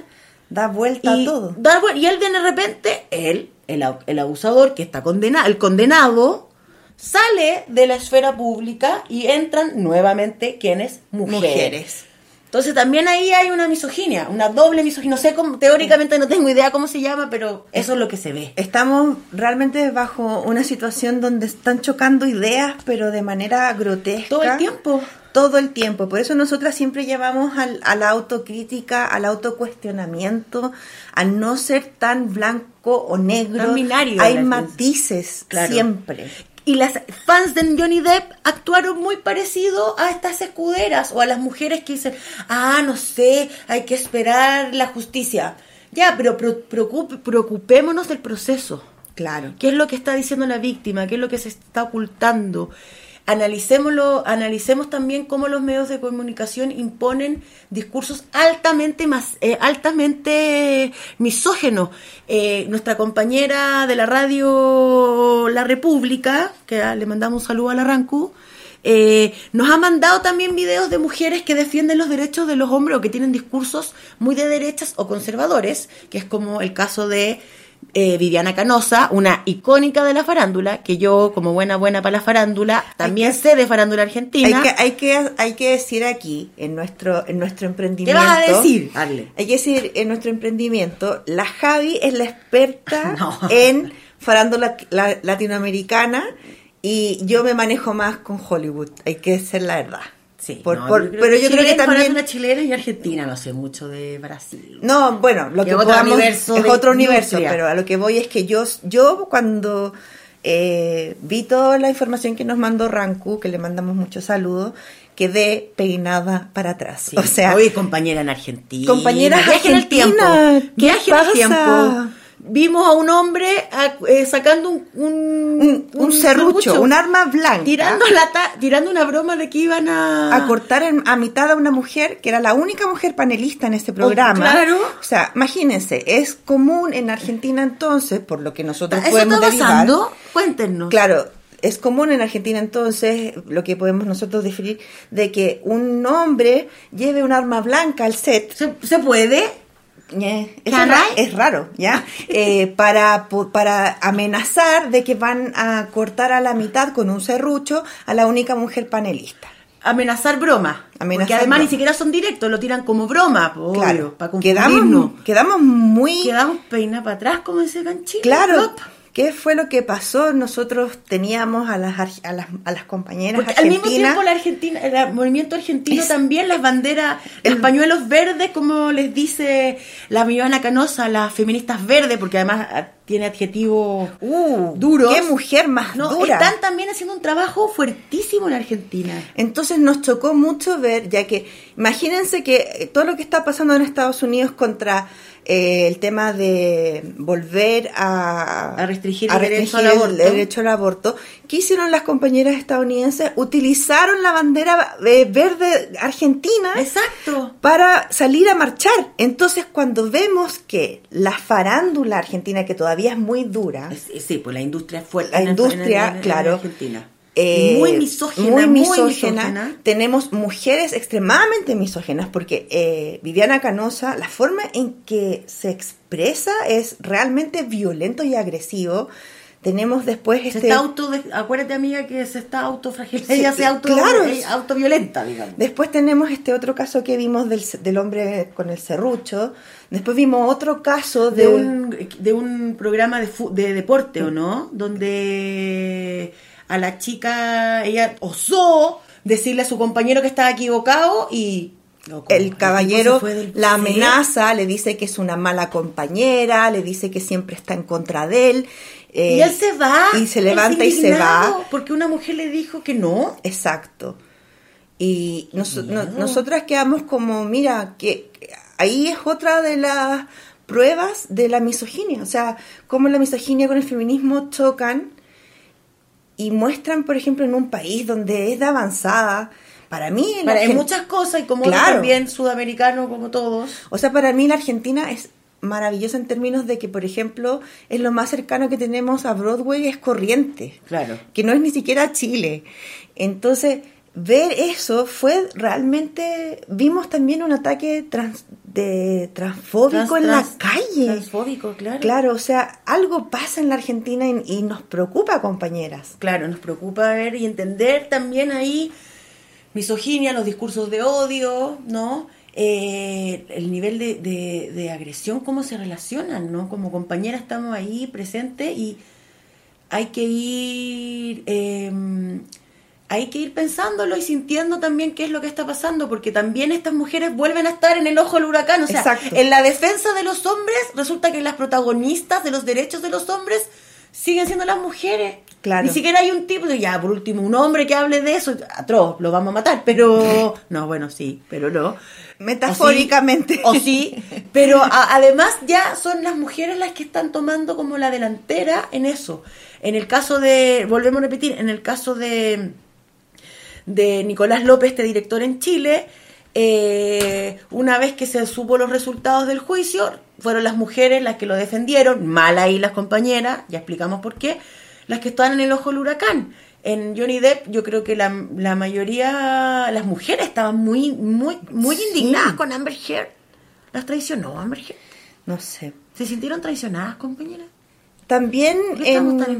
Da vuelta y a todo. dar y él de repente, él, el, el abusador que está condenado, el condenado, sale de la esfera pública y entran nuevamente quienes mujeres. Mujeres. Entonces también ahí hay una misoginia, una doble misoginia. No sé cómo, teóricamente no tengo idea cómo se llama, pero eso es lo que se ve. Estamos realmente bajo una situación donde están chocando ideas, pero de manera grotesca. Todo el tiempo. Todo el tiempo. Por eso nosotras siempre llevamos al, a la autocrítica, al autocuestionamiento, al no ser tan blanco o negro. Tan binario, Hay matices Claro. siempre. Y las fans de Johnny Depp actuaron muy parecido a estas escuderas o a las mujeres que dicen, ah, no sé, hay que esperar la justicia. Ya, pero pro- preocup- preocupémonos del proceso. Claro. ¿Qué es lo que está diciendo la víctima? ¿Qué es lo que se está ocultando? Analicémoslo, analicemos también cómo los medios de comunicación imponen discursos altamente más, eh, altamente misógenos. Eh, nuestra compañera de la radio La República, que le mandamos un saludo a la Rancu, eh, nos ha mandado también videos de mujeres que defienden los derechos de los hombres o que tienen discursos muy de derechas o conservadores, que es como el caso de eh, Viviana Canosa, una icónica de la farándula, que yo, como buena buena para la farándula, también sé de farándula argentina. Hay que, hay que, hay que decir aquí, en nuestro, en nuestro ¿Qué emprendimiento. vas a decir? Dale. Hay que decir, en nuestro emprendimiento, la Javi es la experta (laughs) en farándula la- latinoamericana y yo me manejo más con Hollywood. Hay que ser la verdad. Sí, Por- no, por- pero yo creo que también. farándula chilena y argentina, no sé mucho de Brasil. No, bueno, lo Que otro podamos universo es otro universo, industria. pero a lo que voy es que yo, yo cuando eh, vi toda la información que nos mandó Ranku, que le mandamos muchos saludos, quedé peinada para atrás. O sea, Oye, compañera en Argentina. Compañera viaje en el tiempo. ¿qué Viaje en el tiempo. Vimos a un hombre a- eh, sacando un, un, un serrucho, un arma blanca. Tirando, la ta- tirando una broma de que iban a... a cortar en- a mitad a una mujer que era la única mujer panelista en este programa. Oh, claro. O sea, imagínense, es común en Argentina entonces, por lo que nosotros ¿Eso podemos está derivar. pasando? Cuéntenos. Claro, es común en Argentina entonces lo que podemos nosotros definir de que un hombre lleve un arma blanca al set. ¿Se, puede? Eh, es, Can ra- I? es raro, ¿ya? Eh, para, para amenazar de que van a cortar a la mitad con un serrucho a la única mujer panelista. Amenazar broma. Amenazar Porque además broma. ni siquiera son directos, lo tiran como broma. obvio, Claro, para confundirnos. quedamos, quedamos muy... Quedamos peina para atrás, como dice Canchito. Claro, ¿qué fue lo que pasó? Nosotros teníamos a las, ar- a las, a las compañeras Porque al mismo argentinas... tiempo la Argentina, el movimiento argentino también, las banderas, los pañuelos verdes, como les dice la Viviana Canosa, las feministas verdes, porque además ah, tiene adjetivos duros. Uh, qué mujer más No, dura. Están también haciendo un trabajo fuertísimo en Argentina. Entonces nos chocó mucho ver, ya que imagínense que eh, todo lo que está pasando en Estados Unidos contra eh, el tema de volver a, A restringir a el derecho al aborto. el derecho al aborto, ¿qué hicieron las compañeras estadounidenses? Utilizaron la bandera eh, verde argentina Exacto. para salir a marchar. Entonces cuando vemos que la farándula argentina, que todavía es muy dura, Sí, pues la industria es fuerte. La en- industria, en- en- en claro. Argentina. Eh, muy misógina, muy muy misógina. Tenemos mujeres extremadamente misógenas porque eh, Viviana Canosa, la forma en que se expresa es realmente violento y agresivo. Tenemos después Se este... está auto, acuérdate amiga que se está autofragelando, Sí, ella se auto, claro. eh, autoviolenta, digamos. Después tenemos este otro caso que vimos del, del hombre con el serrucho. Después vimos otro caso de, de un, de un programa de, fu- de deporte, ¿o no? Donde a la chica, ella osó decirle a su compañero que estaba equivocado y... el caballero la amenaza, le dice que es una mala compañera, le dice que siempre está en contra de él. eh, y él se va. Y se levanta y se va. Porque una mujer le dijo que no. Exacto. Y nos- no- nosotras quedamos como, mira, que que ahí es otra de las pruebas de la misoginia. O sea, cómo la misoginia con el feminismo chocan y muestran, por ejemplo, en un país donde es de avanzada. Para mí, en Para, muchas cosas y como Claro. también sudamericano como todos. O sea, para mí la Argentina es maravillosa en términos de que, por ejemplo, es lo más cercano que tenemos a Broadway es Corriente, Claro. que no es ni siquiera Chile. Entonces, ver eso fue realmente, vimos también un ataque trans- de transfóbico Trans- en la calle. Transfóbico, claro. Claro, o sea, algo pasa en la Argentina y, y nos preocupa, compañeras. Claro, nos preocupa ver y entender también ahí misoginia, los discursos de odio, ¿no? Eh, el nivel de, de- de agresión, cómo se relacionan, ¿no? Como compañera estamos ahí presentes y hay que ir... eh, hay que ir pensándolo y sintiendo también qué es lo que está pasando, porque también estas mujeres vuelven a estar en el ojo del huracán. O sea, Exacto. en la defensa de los hombres, resulta que las protagonistas de los derechos de los hombres siguen siendo las mujeres. Claro. Ni siquiera hay un tipo de, ya, por último, un hombre que hable de eso, atroz, lo vamos a matar, pero... (laughs) No, bueno, sí, pero no. Metafóricamente. O sí, o sí, pero a- además ya son las mujeres las que están tomando como la delantera en eso. En el caso de, volvemos a repetir, en el caso de, de Nicolás López, este director en Chile, eh, una vez que se supo los resultados del juicio, fueron las mujeres las que lo defendieron, mal ahí las compañeras, ya explicamos por qué, las que estaban en el ojo del huracán. En Johnny Depp, yo creo que la, la mayoría, las mujeres estaban muy, muy, muy indignadas con Amber Heard. ¿Las traicionó Amber Heard? No sé. ¿Se sintieron traicionadas, compañeras? También, ¿Por qué estamos em, tan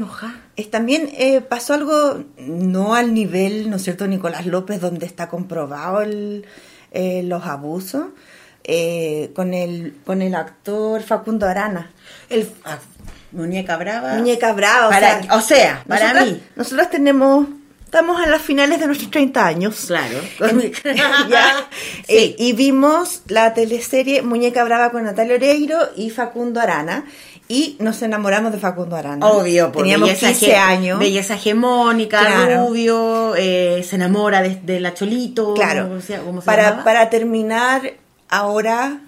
es- también eh, pasó algo, no al nivel, ¿no es cierto?, Nicolás López, donde está comprobado el, eh, los abusos, eh, con, el, con el actor Facundo Arana. El, ah, Muñeca Brava. Muñeca Brava, o Para- sea, o sea, para nosotras- mí. Nosotros tenemos, estamos a las finales de nuestros 30 años. Claro. (laughs) (laughs) Ya. Eh, y vimos la teleserie Muñeca Brava con Natalia Oreiro y Facundo Arana. Y nos enamoramos de Facundo Arana. Obvio, por Teníamos belleza 15 hege- años. Belleza hegemónica, Claro. rubio, eh, se enamora de, de la Cholito. Claro. o sea, ¿cómo se para, llamaba? para terminar ahora,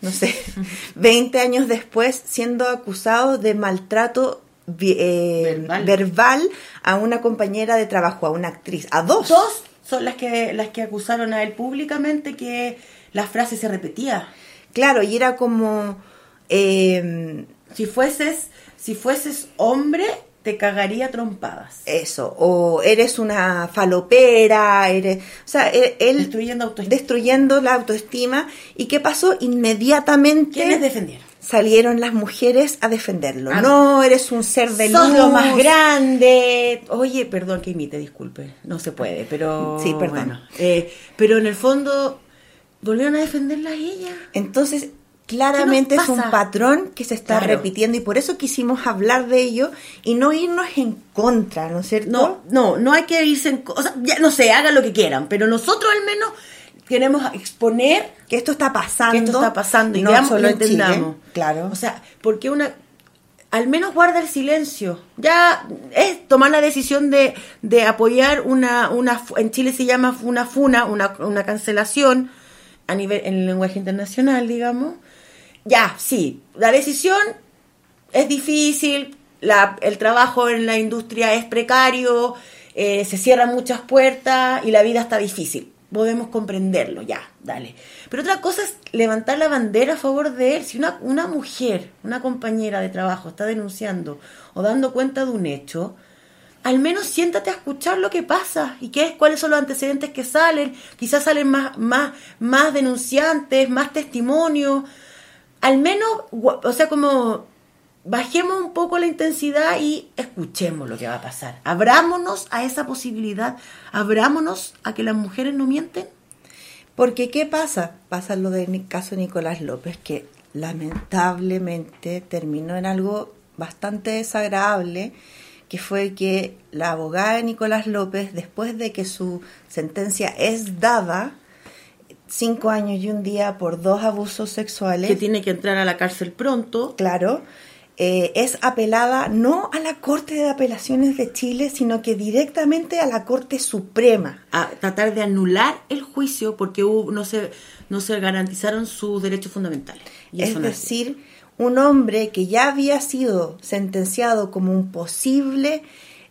no sé, (laughs) 20 años después, siendo acusado de maltrato eh, verbal. a una compañera de trabajo, a una actriz, a dos. Dos son las que, las que acusaron a él públicamente que la frase se repetía. Claro, y era como... eh, Si fueses, si fueses hombre, te cagaría trompadas. Eso, o eres una falopera, eres, o sea, e- él Destruyendo autoestima. destruyendo la autoestima. ¿Y qué pasó? Inmediatamente ¿Quiénes defendieron? salieron las mujeres a defenderlo. Ah, no, eres un ser de Sos luz. lo más grande. Oye, perdón que imite, disculpe. No se puede, pero. Sí, perdón. bueno, eh, pero en el fondo, volvieron a defenderla a ella. Entonces, claramente ¿Qué es un patrón que se está Claro. repitiendo y por eso quisimos hablar de ello y no irnos en contra, ¿no es cierto? No, no, no hay que irse en. co- O sea, ya no sé, hagan lo que quieran, pero nosotros al menos queremos exponer que esto está pasando. que esto está pasando y no veamos, solo lo Chile, entendamos. claro. O sea, porque una. Al menos guarda el silencio. Ya es tomar la decisión de, de apoyar una, una. En Chile se llama una funa, una, una cancelación a nivel en el lenguaje internacional, digamos. Ya, sí, la decisión es difícil, la- el trabajo en la industria es precario, eh, se cierran muchas puertas y la vida está difícil. Podemos comprenderlo, ya, dale. Pero otra cosa es levantar la bandera a favor de él. Si una, una mujer, una compañera de trabajo está denunciando o dando cuenta de un hecho, al menos siéntate a escuchar lo que pasa y qué es, cuáles son los antecedentes que salen. Quizás salen más, más, más denunciantes, más testimonios. Al menos, o sea, como bajemos un poco la intensidad y escuchemos lo que va a pasar. Abrámonos a esa posibilidad, abrámonos a que las mujeres no mienten. Porque ¿qué pasa? Pasa lo del caso de Nicolás López, que lamentablemente terminó en algo bastante desagradable, que fue que la abogada de Nicolás López, después de que su sentencia es dada, cinco años y un día por dos abusos sexuales, Que tiene que entrar a la cárcel pronto. claro, eh, es apelada no a la Corte de Apelaciones de Chile, sino que directamente a la Corte Suprema. a tratar de anular el juicio porque hubo- no se no se garantizaron sus derechos fundamentales. Y es eso no es decir, un hombre que ya había sido sentenciado como un posible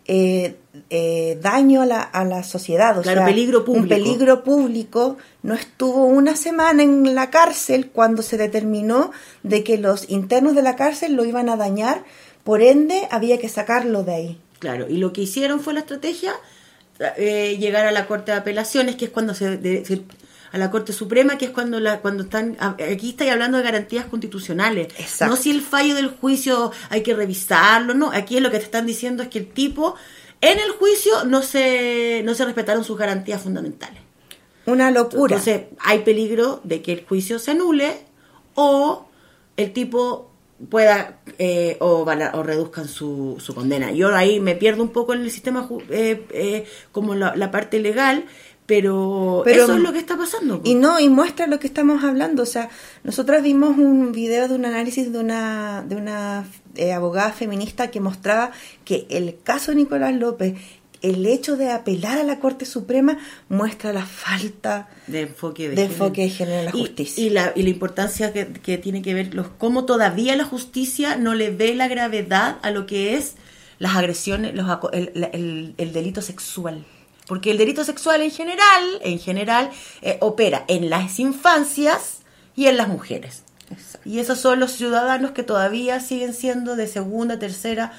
eh, eh, daño a la, a la sociedad, o Claro, sea, peligro un público. peligro público, no estuvo una semana en la cárcel cuando se determinó de que los internos de la cárcel lo iban a dañar, por ende había que sacarlo de ahí. Claro, y lo que hicieron fue la estrategia eh, llegar a la Corte de Apelaciones, que es cuando se, de- se- a la Corte Suprema, que es cuando la cuando están aquí estáis hablando de garantías constitucionales. Exacto. No si el fallo del juicio hay que revisarlo, no, aquí lo que te están diciendo es que el tipo en el juicio no se no se respetaron sus garantías fundamentales. Una locura. Entonces, hay peligro de que el juicio se anule o el tipo pueda eh, o, o reduzcan su, su condena. Yo ahí me pierdo un poco en el sistema eh, eh, como la, la parte legal, Pero, Pero- eso es lo que está pasando. Y no, y muestra lo que estamos hablando. O sea, nosotras vimos un video de un análisis de una, de una eh, abogada feminista que mostraba que el caso de Nicolás López, el hecho de apelar a la Corte Suprema, muestra la falta de enfoque de, de, género. enfoque de género en la justicia. Y, la, y la importancia que, que tiene que ver los cómo todavía la justicia no le ve la gravedad a lo que es las agresiones, los, el, el- el delito sexual. Porque el delito sexual en general, en general, eh, opera en las infancias y en las mujeres. Y esos son los ciudadanos que todavía siguen siendo de segunda, tercera,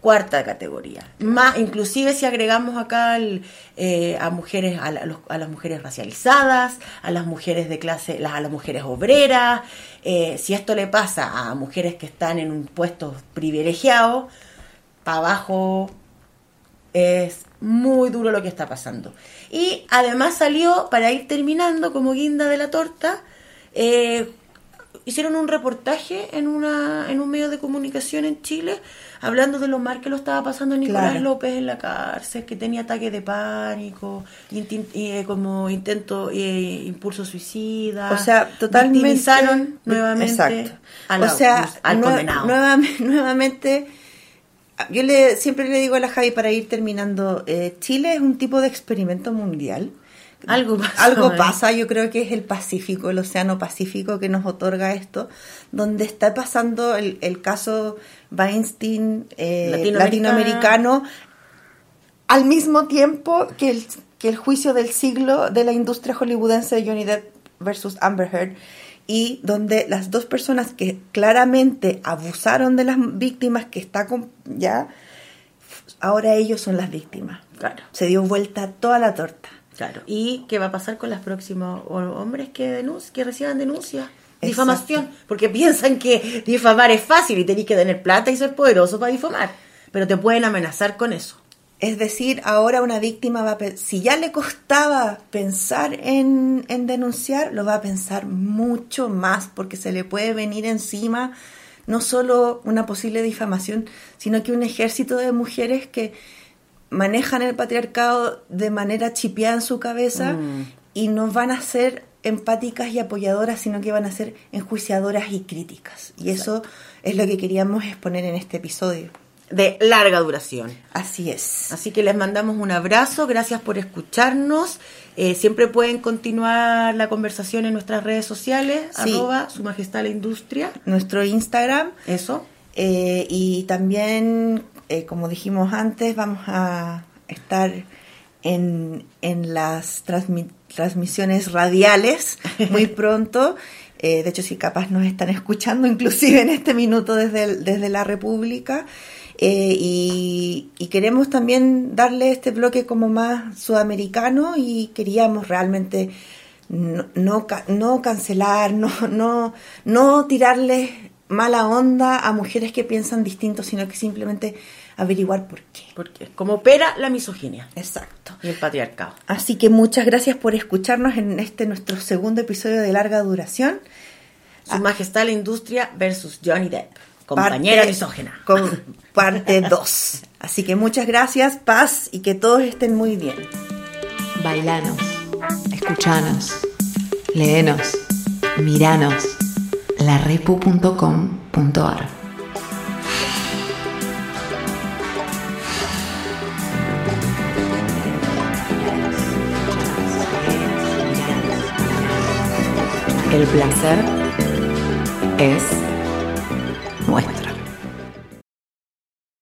cuarta categoría. Más, inclusive si agregamos acá el, eh, a mujeres, a, la- a las mujeres racializadas, a las mujeres de clase, las- a las mujeres obreras, eh, si esto le pasa a mujeres que están en un puesto privilegiado, para abajo es muy duro lo que está pasando. Y además salió, para ir terminando como guinda de la torta, eh, hicieron un reportaje en, una, en un medio de comunicación en Chile hablando de lo mal que lo estaba pasando Nicolás Claro. López en la cárcel, que tenía ataques de pánico, intin- eh, como intento, eh, impulso suicida. O sea, totalmente. Victimizaron nuevamente Exacto. a la- o sea, al nue- condenado. nuevame- (laughs) nuevamente, yo le, siempre le digo a la Javi para ir terminando, eh, Chile es un tipo de experimento mundial. Algo pasa, Algo pasa, yo creo que es el Pacífico, el Océano Pacífico que nos otorga esto, donde está pasando el, el caso Weinstein eh, Latinoamericano. latinoamericano al mismo tiempo que el, que el juicio del siglo de la industria hollywoodense de Johnny Depp versus Amber Heard y donde las dos personas que claramente abusaron de las víctimas que está con, ya ahora ellos son las víctimas. Claro. Se dio vuelta toda la torta. Claro. ¿Y qué va a pasar con los próximos ho- hombres que, denunci- que reciban denuncias? Difamación. Porque piensan que difamar es fácil y tenés que tener plata y ser poderoso para difamar. Pero te pueden amenazar con eso. Es decir, ahora una víctima va a si ya le costaba pensar en, en denunciar, lo va a pensar mucho más porque se le puede venir encima no solo una posible difamación, sino que un ejército de mujeres que manejan el patriarcado de manera chipeada en su cabeza Mm. y no van a ser empáticas y apoyadoras, sino que van a ser enjuiciadoras y críticas. Y eso es lo que queríamos exponer en este episodio. De larga duración. Así es. Así que les mandamos un abrazo, gracias por escucharnos. Eh, siempre pueden continuar la conversación en nuestras redes sociales, Sí. arroba su majestad la industria. nuestro Instagram. Eso. Eh, y también, eh, como dijimos antes, vamos a estar en, en las transmi- transmisiones radiales muy (laughs) pronto. Eh, de hecho, si capaz nos están escuchando, inclusive en este minuto desde, el- desde la República. Eh, y, y queremos también darle este bloque como más sudamericano y queríamos realmente no, no, no cancelar, (laughs) no, no, no tirarles mala onda a mujeres que piensan distinto, sino que simplemente averiguar por qué. Porque como opera la misoginia. Exacto. Y el patriarcado. Así que muchas gracias por escucharnos en este nuestro segundo episodio de larga duración. Su majestad la industria versus Johnny Depp. Compañera misógena. Con parte 2. Así que muchas gracias, paz y que todos estén muy bien. Bailanos, escuchanos, léenos, miranos. larepu.com.ar El placer es nuestra.